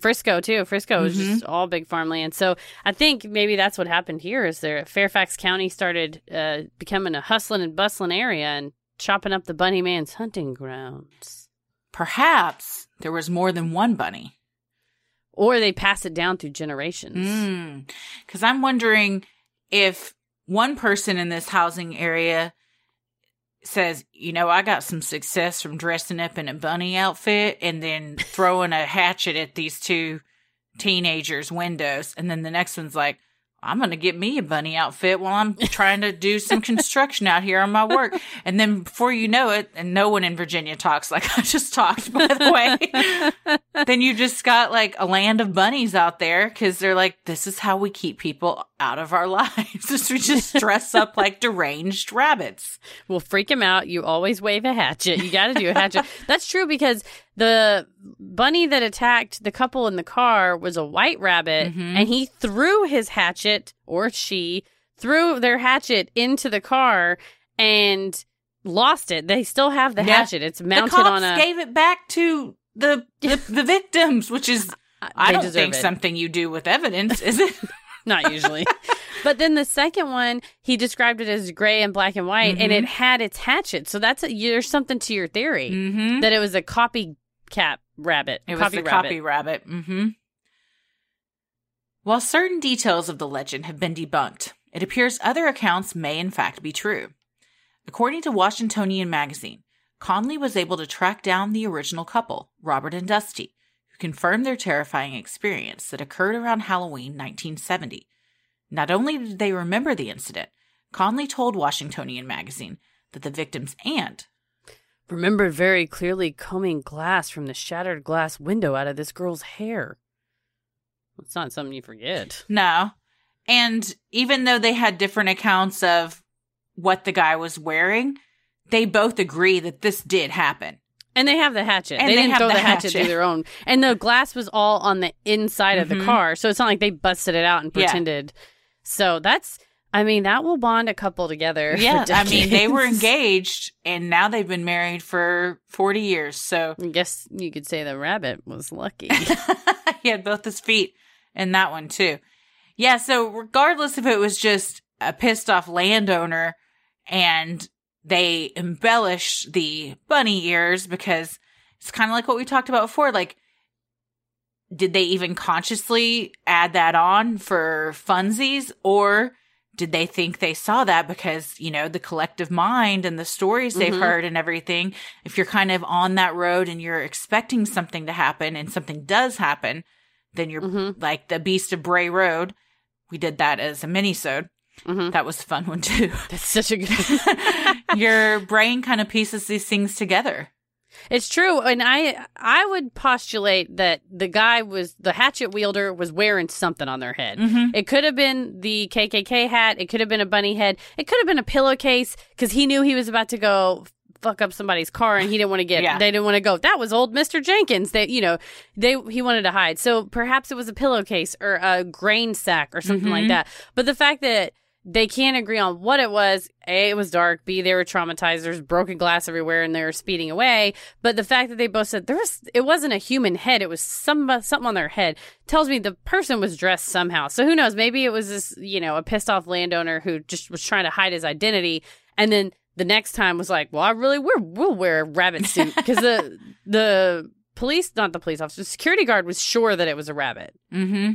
Frisco too. Frisco was Mm-hmm. just all big farmland. So I think maybe that's what happened here. Is there Fairfax County started uh, becoming a hustling and bustling area and chopping up the bunny man's hunting grounds, Perhaps there was more than one bunny. Or they pass it down through generations. Hmm. Because I'm wondering if one person in this housing area says, you know, I got some success from dressing up in a bunny outfit and then throwing a hatchet at these two teenagers' windows. And then the next one's like, I'm going to get me a bunny outfit while I'm trying to do some construction out here on my work. And then before you know it, and no one in Virginia talks like I just talked, by the way, then you just got like a land of bunnies out there because they're like, this is how we keep people out of our lives. We just dress up like deranged rabbits. We'll freak them out. You always wave a hatchet. You got to do a hatchet. That's true because the bunny that attacked the couple in the car was a white rabbit, Mhm. and he threw his hatchet, or she threw their hatchet into the car and lost it. They still have the Yeah. hatchet. It's mounted the cops on a. gave it back to the the, the victims, which is I don't think it. something you do with evidence, is it? Not usually. but then the second one, he described it as gray and black and white, and it had its hatchet. So that's a, there's something to your theory mm-hmm. that it was a copycat rabbit. It was the rabbit. copy rabbit. Mm-hmm. While certain details of the legend have been debunked, it appears other accounts may in fact be true. According to Washingtonian magazine, Conley was able to track down the original couple, Robert and Dusty, who confirmed their terrifying experience that occurred around Halloween 1970. Not only did they remember the incident, Conley told Washingtonian magazine that the victim's aunt Remembered very clearly combing glass from the shattered glass window out of this girl's hair. It's not something you forget. No. And even though they had different accounts of what the guy was wearing, they both agree that this did happen. And they have the hatchet. And they, they didn't throw the the hatchet, hatchet. through their own. And the glass was all on the inside of the Mhm. car. So it's not like they busted it out and Yeah. pretended. So that's, I mean, that will bond a couple together. Yeah. I mean, they were engaged and now they've been married for 40 years. So I guess you could say the rabbit was lucky. he had both his feet in that one too. Yeah. So regardless if it was just a pissed off landowner and they embellished the bunny ears because it's kind of like what we talked about before. Like, did they even consciously add that on for funsies or did they think they saw that because, you know, the collective mind and the stories they've Mhm. heard and everything, if you're kind of on that road and you're expecting something to happen and something does happen, then you're Mhm. like the Beast of Bray Road. We did that as a mini-sode. hmm That was a fun one too. That's such a good. Your brain kind of pieces these things together. It's true, and I I would postulate that the guy was the hatchet wielder was wearing something on their head. Mhm. It could have been the KKK hat. It could have been a bunny head. It could have been a pillowcase because he knew he was about to go fuck up somebody's car and he didn't want to get. Yeah. They didn't want to go. That was old Mister Jenkins. that you know they he wanted to hide. So perhaps it was a pillowcase or a grain sack or something like Mhm. that. But the fact that they can't agree on what it was. A, it was dark. B, they were traumatized. There's broken glass everywhere, and they were speeding away. But the fact that they both said there was, it wasn't a human head. It was some something on their head. Tells me the person was dressed somehow. So who knows? Maybe it was this, you know, a pissed off landowner who just was trying to hide his identity, and then the next time was like, well, I really we're, we'll wear a rabbit suit because the the police, not the police officer, the security guard was sure that it was a rabbit. Mm-hmm.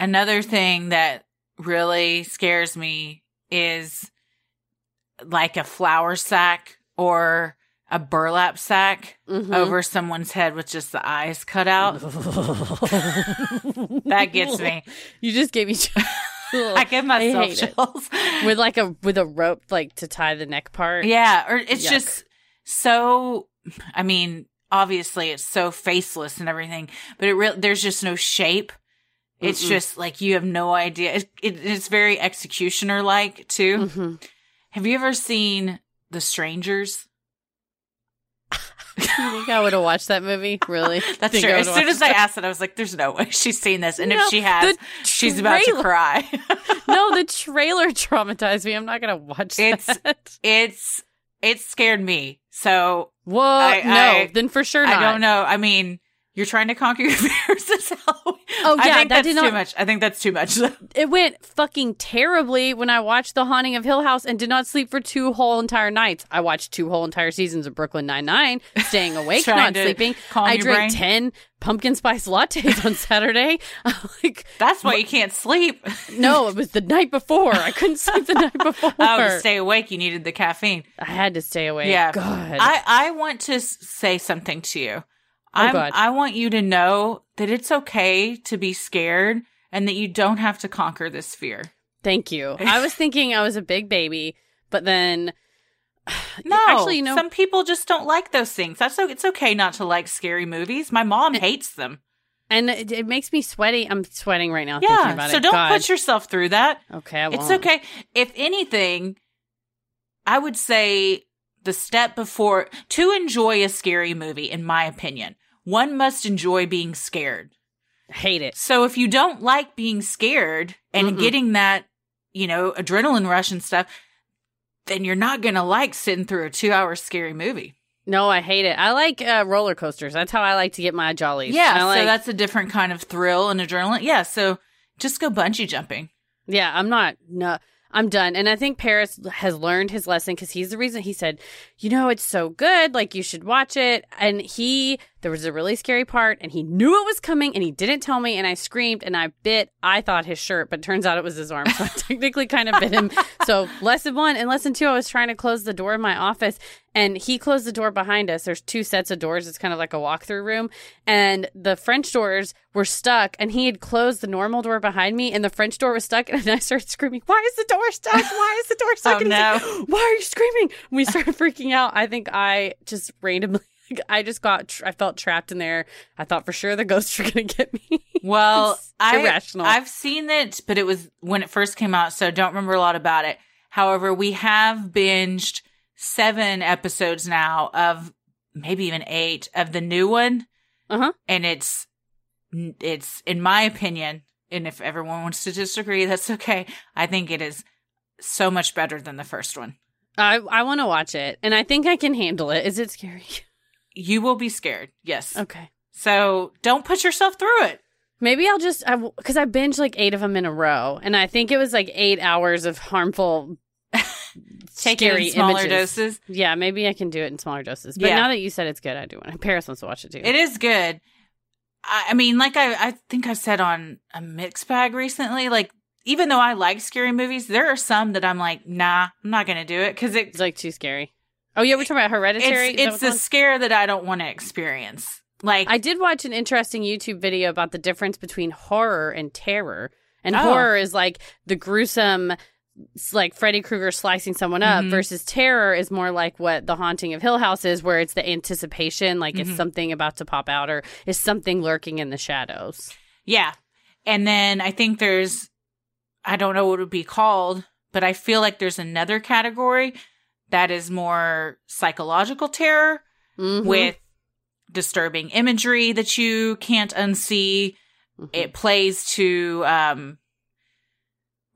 Another thing that really scares me is like a flour sack or a burlap sack Mhm. over someone's head with just the eyes cut out. that gets me. You just gave me. I give myself it. chills. with like a with a rope like to tie the neck part. Yeah, or it's Yuck. just so. I mean, obviously, it's so faceless and everything, but it real there's just no shape. It's Mm-mm. just like you have no idea. It, it, it's very executioner like too. hmm Have you ever seen The Strangers? You think I would have watched that movie? Really? That's Think true. As soon as I asked it, I was like, "There's no way she's seen this." And No, if she has, she's about to cry. no, the trailer traumatized me. I'm not gonna watch It's- that. it's it scared me. So Whoa, I- no, I- then for sure not. I don't know. I mean, you're trying to conquer your fears this Halloween. Oh, I yeah, think that that's did too much. I think that's too much. It went fucking terribly when I watched The Haunting of Hill House and did not sleep for two whole entire nights. I watched two whole entire seasons of Brooklyn Nine Nine, staying awake, not sleeping. I drank brain. ten pumpkin spice lattes on Saturday. Like, That's why you can't sleep. no, it was the night before. I couldn't sleep the night before. oh, to stay awake, you needed the caffeine. I had to stay awake. Yeah. God. I I want to say something to you. Oh, I want you to know that it's okay to be scared and that you don't have to conquer this fear. Thank you. I was thinking I was a big baby, but then No, actually, you know, some people just don't like those things. That's o- it's okay not to like scary movies. My mom hates them. and it, it makes me sweaty. I'm sweating right now thinking Yeah, so it. don't God. put yourself through that. Okay, I It's okay. If anything, I would say the step before to enjoy a scary movie, in my opinion, one must enjoy being scared. Hate it. So if you don't like being scared and Mhm. getting that, you know, adrenaline rush and stuff, then you're not going to like sitting through a two hour scary movie. No, I hate it. I like uh, roller coasters. That's how I like to get my jollies. Yeah. I so that's a different kind of thrill and adrenaline. Yeah. So just go bungee jumping. Yeah, I'm not. No, I'm done. And I think Paris has learned his lesson because he's the reason he said, you know, it's so good. Like, you should watch it. And he, there was a really scary part and he knew it was coming and he didn't tell me. And I screamed and I bit, I thought his shirt, but turns out it was his arm. So I technically kind of bit him. So, lesson one and lesson two, I was trying to close the door of my office and he closed the door behind us. There's two sets of doors. It's kind of like a walk-through room, and the French doors were stuck. And he had closed the normal door behind me, and the French door was stuck. And I started screaming, "Why is the door stuck? Why is the door stuck?" Oh, and he's no. like, "Why are you screaming?" And we started freaking out. I think I just randomly. I just got, tr- I felt trapped in there. I thought for sure the ghosts were going to get me. Well, I, irrational. I've seen it, but it was when it first came out, so don't remember a lot about it. However, we have binged seven episodes now of maybe even eight of the new one, Uh-huh. and it's it's in my opinion, and if everyone wants to disagree, that's okay. I think it is so much better than the first one. I, I want to watch it, and I think I can handle it. Is it scary? You will be scared, yes. Okay. So don't put yourself through it. Maybe I'll just because I, binged like eight of them in a row, and I think it was like eight hours of harmful, scary smaller images. doses. Yeah, maybe I can do it in smaller doses. But Yeah. now that you said it's good, I do want. Paris wants to watch it too. It is good. I, I mean, like I, I think I said on a mixed bag recently, like even though I like scary movies, there are some that I'm like, nah, I'm not gonna do it because it, It's like too scary. Oh yeah, we're talking about Hereditary. it's it's the scare that I don't want to experience. Like, I did watch an interesting YouTube video about the difference between horror and terror. And Oh. horror is like the gruesome, like Freddy Krueger slicing someone up, Mhm. versus terror is more like what The Haunting of Hill House is, where it's the anticipation, like Mhm. is something about to pop out or is something lurking in the shadows. yeah, and then I think there's, I don't know what it would be called, but I feel like there's another category that is more psychological terror. Mhm. with disturbing imagery that you can't unsee. Mhm. It plays to um,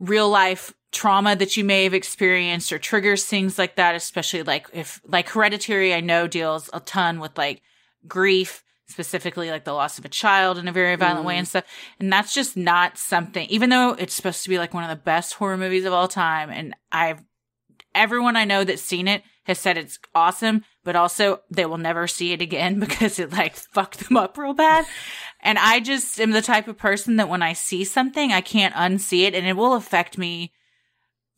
real life trauma that you may have experienced or triggers things like that, especially like if, like Hereditary, I know deals a ton with like grief, specifically like the loss of a child in a very violent way Mm. and stuff. And that's just not something, even though it's supposed to be like one of the best horror movies of all time. And I've, everyone I know that's seen it has said it's awesome, but also they will never see it again because it like fucked them up real bad. And I just am the type of person that when I see something, I can't unsee it and it will affect me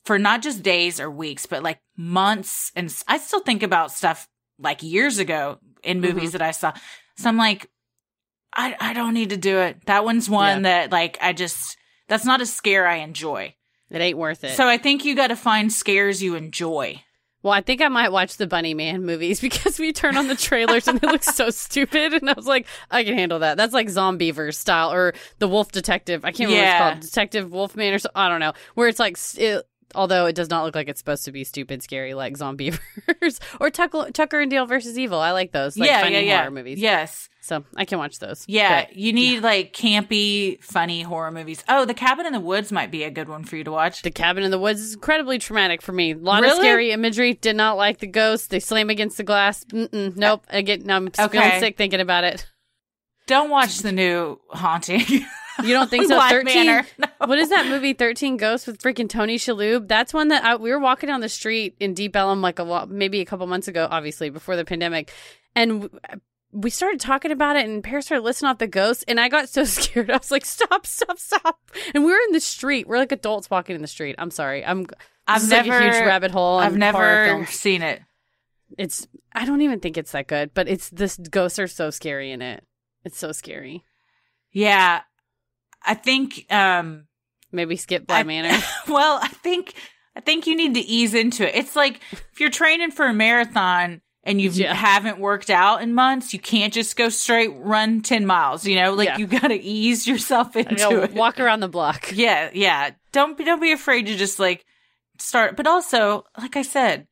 for not just days or weeks, but like months. And I still think about stuff like years ago in movies mm-hmm. that I saw. So I'm like, I, I don't need to do it. That one's one that like, I just, that's not a scare I enjoy. It ain't worth it. So I think you got to find scares you enjoy. well, I think I might watch the Bunny Man movies because we turn on the trailers and it looks so stupid. And I was like, I can handle that. That's like Zombeavers style or the Wolf Detective. I can't remember Yeah. what it's called. Detective Wolfman or so, I don't know. Where it's like, it, although it does not look like it's supposed to be stupid, scary like Zombeavers or Tucker, Tucker and Dale versus Evil. I like those. Like yeah, funny yeah, yeah. horror movies. Yes. So I can watch those. Yeah, But you need like campy, funny horror movies. Oh, The Cabin in the Woods might be a good one for you to watch. The Cabin in the Woods is incredibly traumatic for me. A lot of scary imagery. Did not like the ghosts. They slam against the glass. Mm-mm, nope. I get. I'm feeling sick thinking about it. Don't watch the new Haunting. You don't think so? Thirteen. No. What is that movie? Thirteen Ghosts with freaking Tony Shalhoub. That's one that I, we were walking down the street in Deep Ellum like a maybe a couple months ago, obviously before the pandemic, and. Uh, we started talking about it, and Paris started listing off the ghosts, and I got so scared. I was like, "Stop! Stop! Stop!" And we were in the street. We're like adults walking in the street. I'm sorry. I'm. I've is like never, a huge rabbit hole. I've never seen it. It's. I don't even think it's that good, but it's this ghosts are so scary in it. It's so scary. Yeah, I think. um Maybe skip Bly I- Manor. Well, I think I think you need to ease into it. It's like if you're training for a marathon and you Yeah. haven't worked out in months, you can't just go straight run ten miles. You know, like Yeah. you got to ease yourself You into know, it. walk around the block. Yeah, yeah. Don't be don't be afraid to just like start. But also, like I said,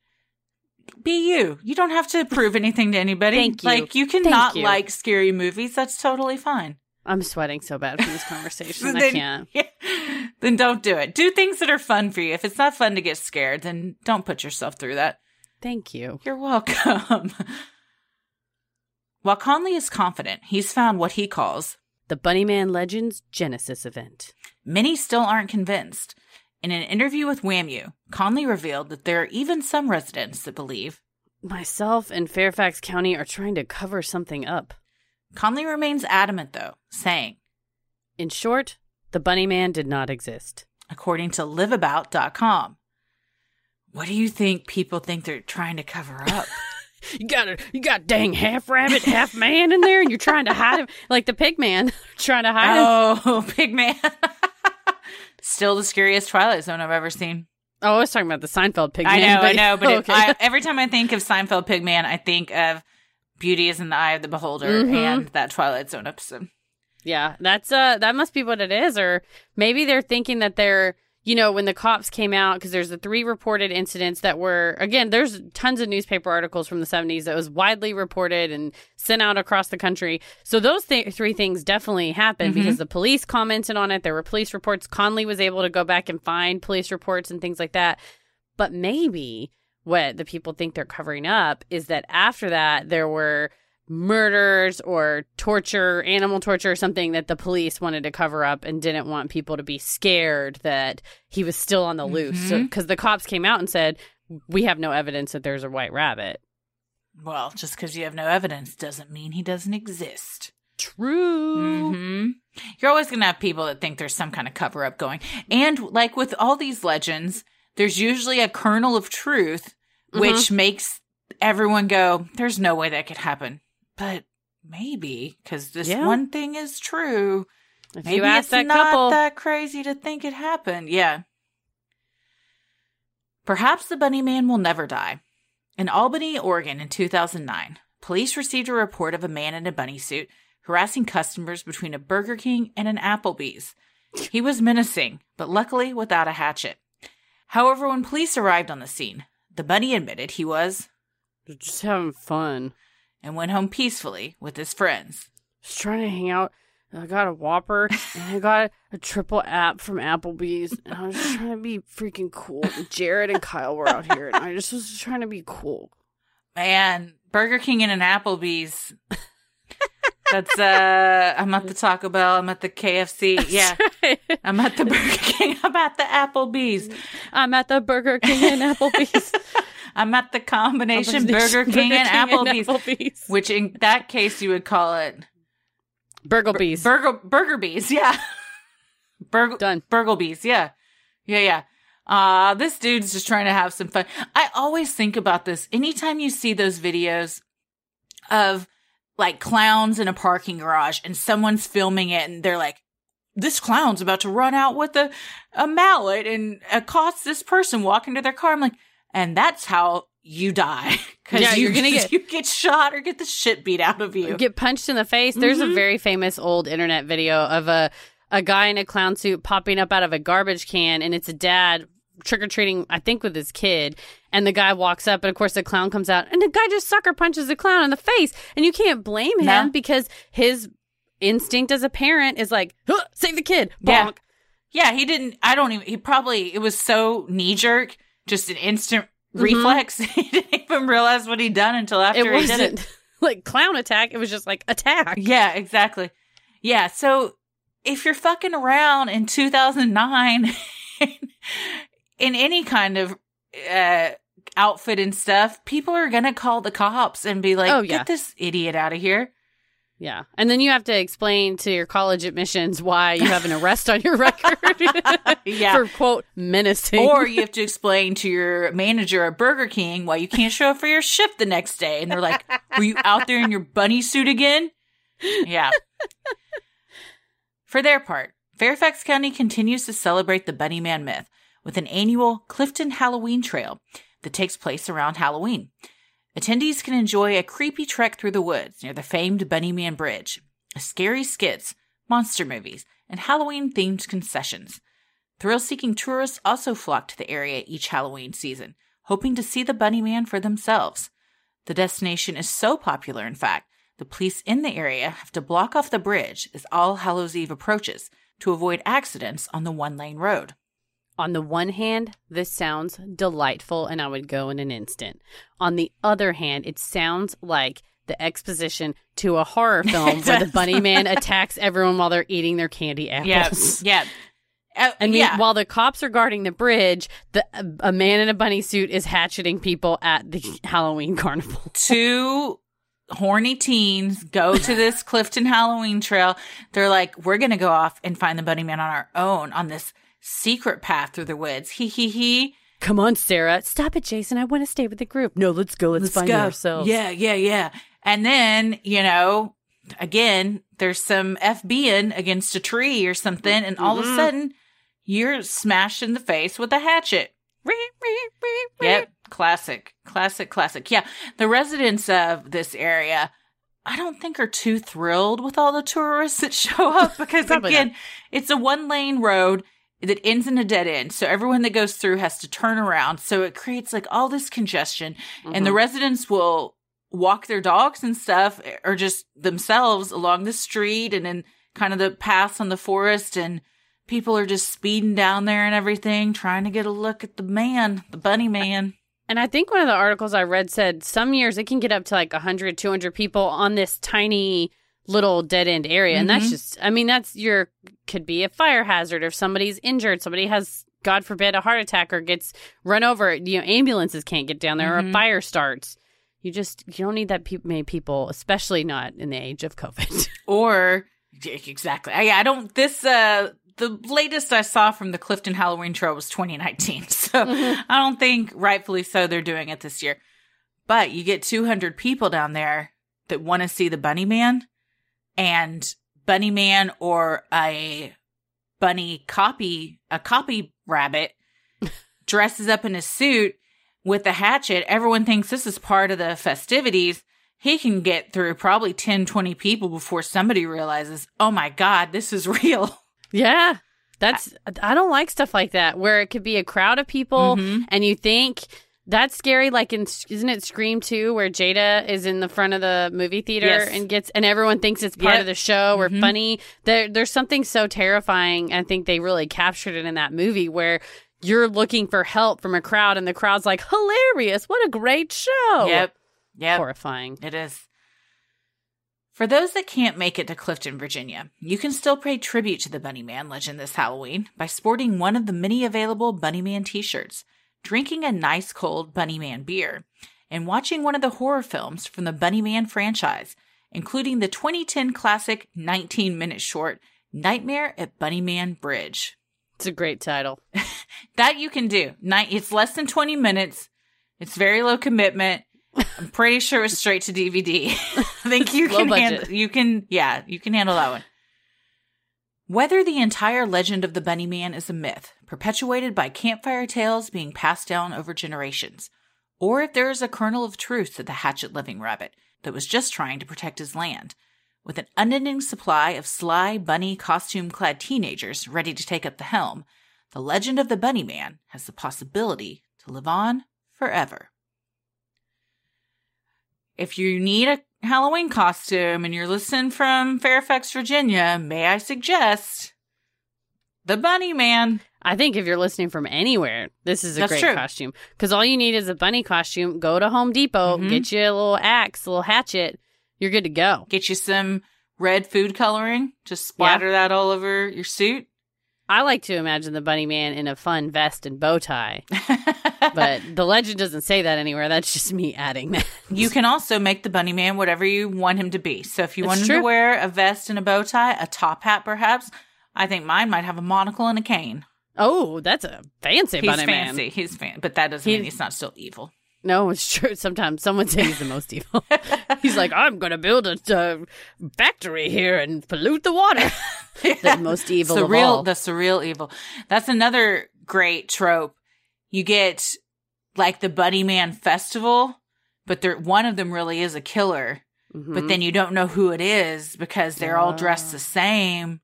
be you. You don't have to prove anything to anybody. Thank you. Like you cannot you. like scary movies. That's totally fine. I'm sweating so bad from this conversation. I then, can't. yeah, then don't do it. Do things that are fun for you. If it's not fun to get scared, then don't put yourself through that. Thank you. You're welcome. While Conley is confident he's found what he calls, The Bunnyman Legends Genesis event. many still aren't convinced. In an interview with WAMU, Conley revealed that there are even some residents that believe. Myself and Fairfax County are trying to cover something up. Conley remains adamant, though, saying, In short, the bunny man did not exist. according to liveabout.com, what do you think people think they're trying to cover up? You got a you got dang half rabbit, half man in there, and you're trying to hide him like the pig man trying to hide him. oh, pig man. Still the scariest Twilight Zone I've ever seen. Oh, I was talking about the Seinfeld pig man. I know, I know, but it, okay. I, every time I think of Seinfeld pig man, I think of Beauty is in the Eye of the Beholder Mhm. and that Twilight Zone episode. Yeah, that's uh that must be what it is or maybe they're thinking that they're you know when the cops came out because there's the three reported incidents that were again there's tons of newspaper articles from the 70s that was widely reported and sent out across the country so those th- three things definitely happened Mhm. because the police commented on it there were police reports conley was able to go back and find police reports and things like that but maybe what the people think they're covering up is that after that there were murders or torture, animal torture or something that the police wanted to cover up and didn't want people to be scared that he was still on the loose. Mhm. Because the cops came out and said, We have no evidence that there's a white rabbit. Well, just because you have no evidence doesn't mean he doesn't exist. True. hmm You're always going to have people that think there's some kind of cover up going. And like with all these legends, there's usually a kernel of truth, mm-hmm. which makes everyone go, there's no way that could happen. But maybe, because this Yeah. one thing is true. If Maybe you ask it's that not couple, that crazy to think it happened. Yeah. Perhaps the bunny man will never die. In Albany, Oregon in 2009, police received a report of a man in a bunny suit harassing customers between a Burger King and an Applebee's. He was menacing, but luckily without a hatchet. However, when police arrived on the scene, the bunny admitted he was just having fun. and went home peacefully with his friends. Just trying to hang out. I got a Whopper and I got a triple app from Applebee's. And I was just trying to be freaking cool. Jared and Kyle were out here and I just was trying to be cool. Man, Burger King and an Applebee's. That's uh I'm at the Taco Bell, I'm at the KFC. Yeah. I'm at the Burger King, I'm at the Applebee's. I'm at the Burger King and Applebee's. I'm at the combination Burger King, and, Applebee's, Applebee's. which in that case you would call it Burglebees. Burger Burger Bees, yeah. Burger Done. Burglebees, yeah. Yeah, yeah. Uh this dude's just trying to have some fun. I always think about this anytime you see those videos of like clowns in a parking garage and someone's filming it and they're like this clown's about to run out with a, a mallet and accost this person walking to their car. I'm like, and that's how you die. Cause Yeah, you, you're gonna get- you get shot or get the shit beat out of you. get punched in the face. There's a Mhm. very famous old internet video of a a guy in a clown suit popping up out of a garbage can, and it's a dad trick or treating, I think, with his kid. And the guy walks up, and of course, the clown comes out, and the guy just sucker punches the clown in the face. And you can't blame him No. because his instinct as a parent is like, "Huh, save the kid. Yeah. Bonk. Yeah, he didn't. I don't even. He probably it was so knee jerk, just an instant Mhm. reflex. he didn't even realize what he'd done until after It he did it. like clown attack. It was just like attack. Yeah, exactly. Yeah, so if you're fucking around in 2009 in any kind of uh, outfit and stuff, people are gonna call the cops and be like, Oh, yeah. "Get this idiot out of here." Yeah. And then you have to explain to your college admissions why you have an arrest on your record. Yeah. For quote menacing. Or you have to explain to your manager at Burger King why you can't show up for your shift the next day. And they're like, Were you out there in your bunny suit again? Yeah. For their part, Fairfax County continues to celebrate the Bunny Man myth with an annual Clifton Halloween Trail that takes place around Halloween. Attendees can enjoy a creepy trek through the woods near the famed Bunny Man Bridge, scary skits, monster movies, and Halloween themed concessions. Thrill seeking tourists also flock to the area each Halloween season, hoping to see the Bunny Man for themselves. The destination is so popular, in fact, the police in the area have to block off the bridge as All Hallows Eve approaches to avoid accidents on the one lane road. On the one hand, this sounds delightful and I would go in an instant. On the other hand, it sounds like the exposition to a horror film where the bunny man attacks everyone while they're eating their candy apples. yeah. Uh, And me- yeah. while the cops are guarding the bridge, the a man in a bunny suit is hatcheting people at the Halloween carnival. two horny teens go to this Clifton Halloween trail. They're like, we're going to go off and find the bunny man on our own on this secret path through the woods. He, he, he. Come on, Sarah. Stop it, Jason. I want to stay with the group. No, let's go. Let's, find ourselves. Yeah, yeah, yeah. And then, you know, again, there's some FBing against a tree or something. And all of a Mhm. sudden, you're smashed in the face with a hatchet. Yep. Classic. Classic, classic. Yeah. The residents of this area, I don't think are too thrilled with all the tourists that show up because again, it's a one lane road that ends in a dead end. So everyone that goes through has to turn around. So it creates like all this congestion and the Mhm. residents will walk their dogs and stuff or just themselves along the street and in kind of the paths on the forest and people are just speeding down there and everything trying to get a look at the man the bunny man And I think one of the articles I read said some years it can get up to like 100, 200 people on this tiny little dead end area. And that's Mhm. just, I mean, that's your, could be a fire hazard if somebody's injured, somebody has, God forbid, a heart attack or gets run over. You know, ambulances can't get down there or Mhm. a fire starts. You just, you don't need that pe- many people, especially not in the age of COVID. or exactly I, I don't this uh the latest i saw from the clifton halloween trail was 2019 so Mhm. i don't think rightfully so they're doing it this year but you get 200 people down there that want to see the bunny man and bunny man or a bunny copy a copy rabbit dresses up in a suit with a hatchet everyone thinks this is part of the festivities he can get through probably 10 20 people before somebody realizes oh my god this is real yeah. That's, I don't like stuff like that where it could be a crowd of people Mhm. and you think that's scary like in isn't it scream 2 where jada is in the front of the movie theater Yes. and gets and everyone thinks it's part Yep. of the show or Mhm. funny? There there's something so terrifying i think they really captured it in that movie where you're looking for help from a crowd and the crowd's like hilarious what a great show. Yep. Yep. Horrifying. It is. For those that can't make it to Clifton, Virginia, you can still pay tribute to the Bunny Man legend this Halloween by sporting one of the many available Bunny Man t shirts, drinking a nice cold Bunnyman beer, and watching one of the horror films from the Bunnyman franchise, including the 2010 classic 19 minute short Nightmare at Bunnyman Bridge. It's a great title. That you can do. It's less than 20 minutes. It's very low commitment. I'm pretty sure it's straight to DVD. I think you can handle you can yeah, you can handle that one. Whether the entire legend of the Bunny Man is a myth, perpetuated by campfire tales being passed down over generations, or if there is a kernel of truth to the hatchet living rabbit that was just trying to protect his land, with an unending supply of sly bunny costume clad teenagers ready to take up the helm, the legend of the Bunny Man has the possibility to live on forever. If you need a Halloween costume and you're listening from Fairfax, Virginia, may I suggest the Bunny Man? I think if you're listening from anywhere, this is a That's great true. costume. Because all you need is a bunny costume. Go to Home Depot, Mhm. get you a little axe, a little hatchet. You're good to go. Get you some red food coloring, just splatter that all over your suit. I like to imagine the bunny man in a fun vest and bow tie, but the legend doesn't say that anywhere. That's just me adding that. you can also make the bunny man whatever you want him to be. So if you It's want him true. to wear a vest and a bow tie, a top hat perhaps, I think mine might have a monocle and a cane. Oh, that's a fancy He's bunny fancy. man. He's fan, but that doesn't He- mean he's not still evil. No, it's true. Sometimes someone says he's the most evil. he's like, I'm going to build a uh, factory here and pollute the water. the most evil surreal, the surreal evil. That's another great trope. You get like the Bunny Man Festival, but there one of them really is a killer, Mhm. but then you don't know who it is because they're all dressed the same.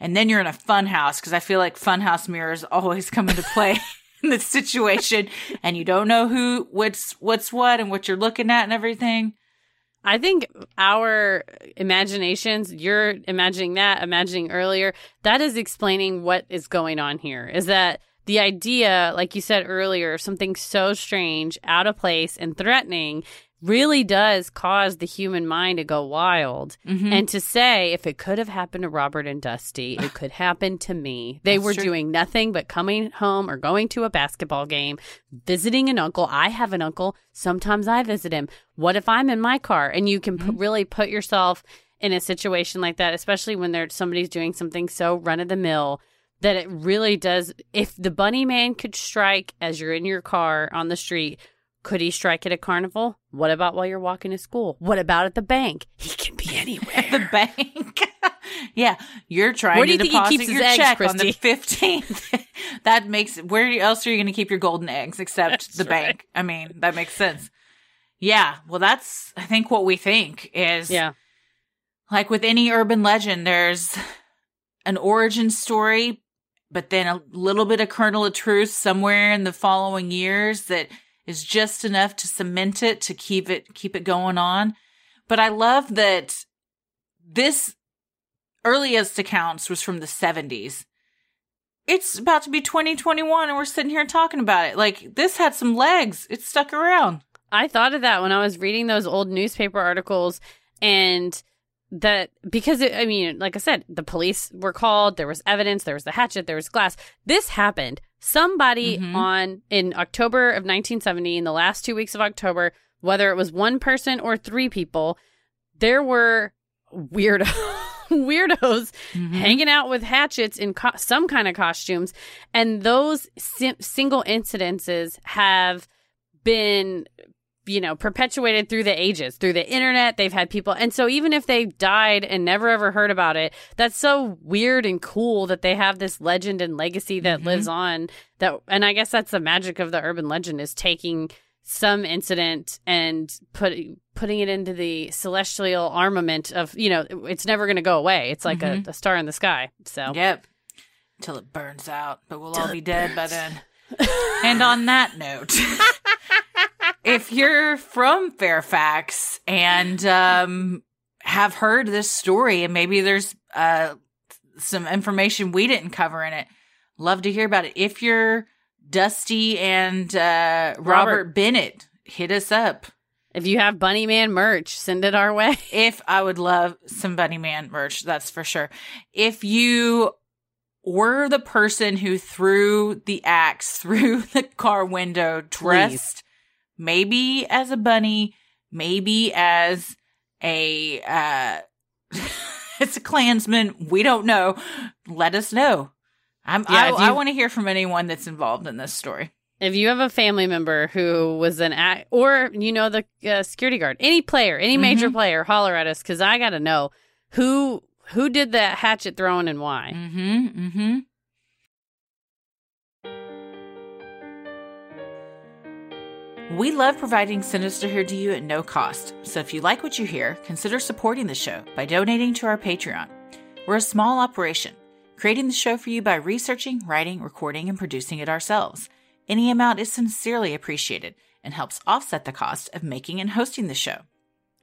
And then you're in a fun house because I feel like funhouse mirrors always come into play this situation, and you don't know who what's what's what and what you're looking at and everything. I think our imaginations, you're imagining that, imagining earlier, that is explaining what is going on here. Is that the idea, like you said earlier, something so strange, out of place, and threatening really does cause the human mind to go wild. Mhm. And to say, if it could have happened to Robert and Dusty, it could happen to me. They That's were true. doing nothing but coming home or going to a basketball game, visiting an uncle. I have an uncle. Sometimes I visit him. What if I'm in my car? And you can Mm-hmm. pu- really put yourself in a situation like that, especially when there's somebody's doing something so run of the mill that it really does. If the bunny man could strike as you're in your car on the street, could he strike at a carnival? What about while you're walking to school? What about at the bank? He can be anywhere. the bank. yeah, you're trying Where do to you think he deposit keeps his your eggs, check on the 15th. that makes where else are you going to keep your golden eggs except That's the right. bank? I mean, that makes sense. Yeah, well that's I think what we think is yeah. like with any urban legend there's an origin story but then a little bit of kernel of truth somewhere in the following years that is just enough to cement it to keep it keep it going on but i love that this earliest accounts was from the 70s it's about to be 2021 and we're sitting here talking about it like this had some legs it stuck around I thought of that when I was reading those old newspaper articles and that because it, I mean, like I said, the police were called, there was evidence, there was the hatchet, there was glass. This happened. Somebody Mhm. on in October of 1970 in the last 2 weeks of October, whether it was one person or three people, there were weirdo weirdos hanging out with hatchets in co- some kind of costumes and those sim- single incidences have been you know perpetuated through the ages through the internet they've had people and so even if they died and never ever heard about it that's so weird and cool that they have this legend and legacy that Mhm. lives on that and i guess that's the magic of the urban legend is taking some incident and put, putting it into the celestial armament of you know it's never going to go away it's like a, a star in the sky so Yep. Till it burns out, but we'll all be dead by then. And on that note, if you're from Fairfax and um, have heard this story, and maybe there's uh, some information we didn't cover in it, love to hear about it. If you're Dusty and uh, Robert, Robert. Bennett, hit us up. If you have Bunny Man merch, send it our way. If I would love some Bunny Man merch, that's for sure. If you were the person who threw the axe through the car window dressed maybe as a bunny, maybe as a uh it's a Klansman, we don't know. Let us know. I'm Yeah, I, I want to hear from anyone that's involved in this story. If you have a family member who was an act, or you know the uh, security guard, any player, any major Mhm. player, holler at us because I got to know who who did that hatchet throwing and why. Mm-hmm. Mm-hmm. We love providing Sinisterhood to you at no cost, so if you like what you hear, consider supporting the show by donating to our Patreon. We're a small operation, creating the show for you by researching, writing, recording, and producing it ourselves. Any amount is sincerely appreciated and helps offset the cost of making and hosting the show.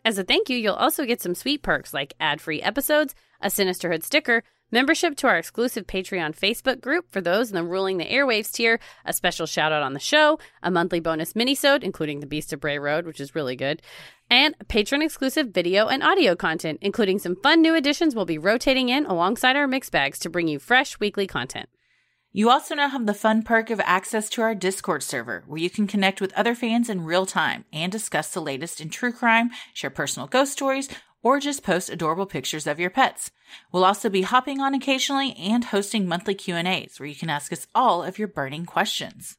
As a thank you, you'll also get some sweet perks like ad free episodes, a Sinisterhood sticker, membership to our exclusive Patreon Facebook group for those in the Ruling the Airwaves tier, a special shout out on the show, a monthly bonus minisode, including The Beast of Bray Road, which is really good, and patron exclusive video and audio content, including some fun new additions we'll be rotating in alongside our mix bags to bring you fresh weekly content. You also now have the fun perk of access to our Discord server, where you can connect with other fans in real time and discuss the latest in true crime, share personal ghost stories, or just post adorable pictures of your pets. We'll also be hopping on occasionally and hosting monthly Q&As where you can ask us all of your burning questions.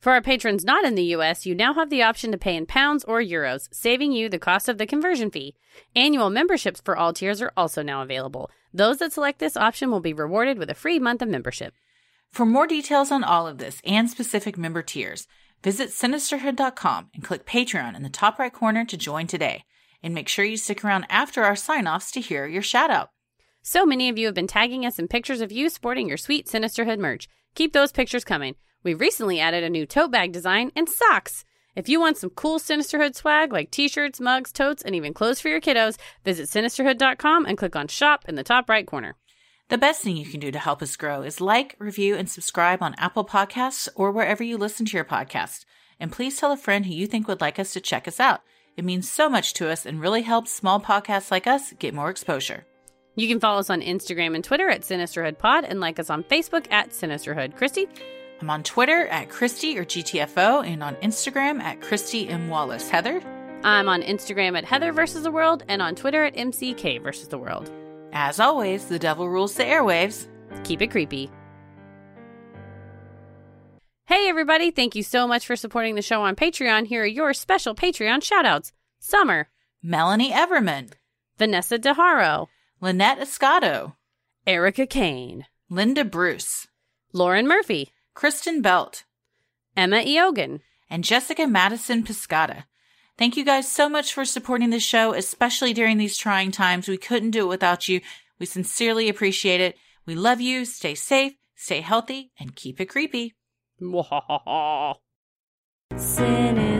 For our patrons not in the US, you now have the option to pay in pounds or euros, saving you the cost of the conversion fee. Annual memberships for all tiers are also now available. Those that select this option will be rewarded with a free month of membership. For more details on all of this and specific member tiers, visit sinisterhood.com and click Patreon in the top right corner to join today. And make sure you stick around after our sign-offs to hear your shout out. So many of you have been tagging us in pictures of you sporting your sweet Sinisterhood merch. Keep those pictures coming. We've recently added a new tote bag design and socks. If you want some cool Sinisterhood swag like t-shirts, mugs, totes, and even clothes for your kiddos, visit sinisterhood.com and click on shop in the top right corner. The best thing you can do to help us grow is like, review, and subscribe on Apple Podcasts or wherever you listen to your podcast. And please tell a friend who you think would like us to check us out. It means so much to us and really helps small podcasts like us get more exposure. You can follow us on Instagram and Twitter at Sinisterhood Pod and like us on Facebook at Sinisterhood. Christy? I'm on Twitter at Christy or GTFO and on Instagram at Christy M. Wallace. Heather? I'm on Instagram at Heather versus the World and on Twitter at MCK versus the World. As always, the devil rules the airwaves. Keep it creepy. Hey, everybody. Thank you so much for supporting the show on Patreon. Here are your special Patreon shoutouts Summer, Melanie Everman, Vanessa DeHaro, Lynette Escato, Erica Kane, Linda Bruce, Lauren Murphy, Kristen Belt, Emma Eogan, and Jessica Madison Piscata. Thank you guys so much for supporting the show, especially during these trying times. We couldn't do it without you. We sincerely appreciate it. We love you. Stay safe, stay healthy, and keep it creepy. Mwahaha. Sinisterhood.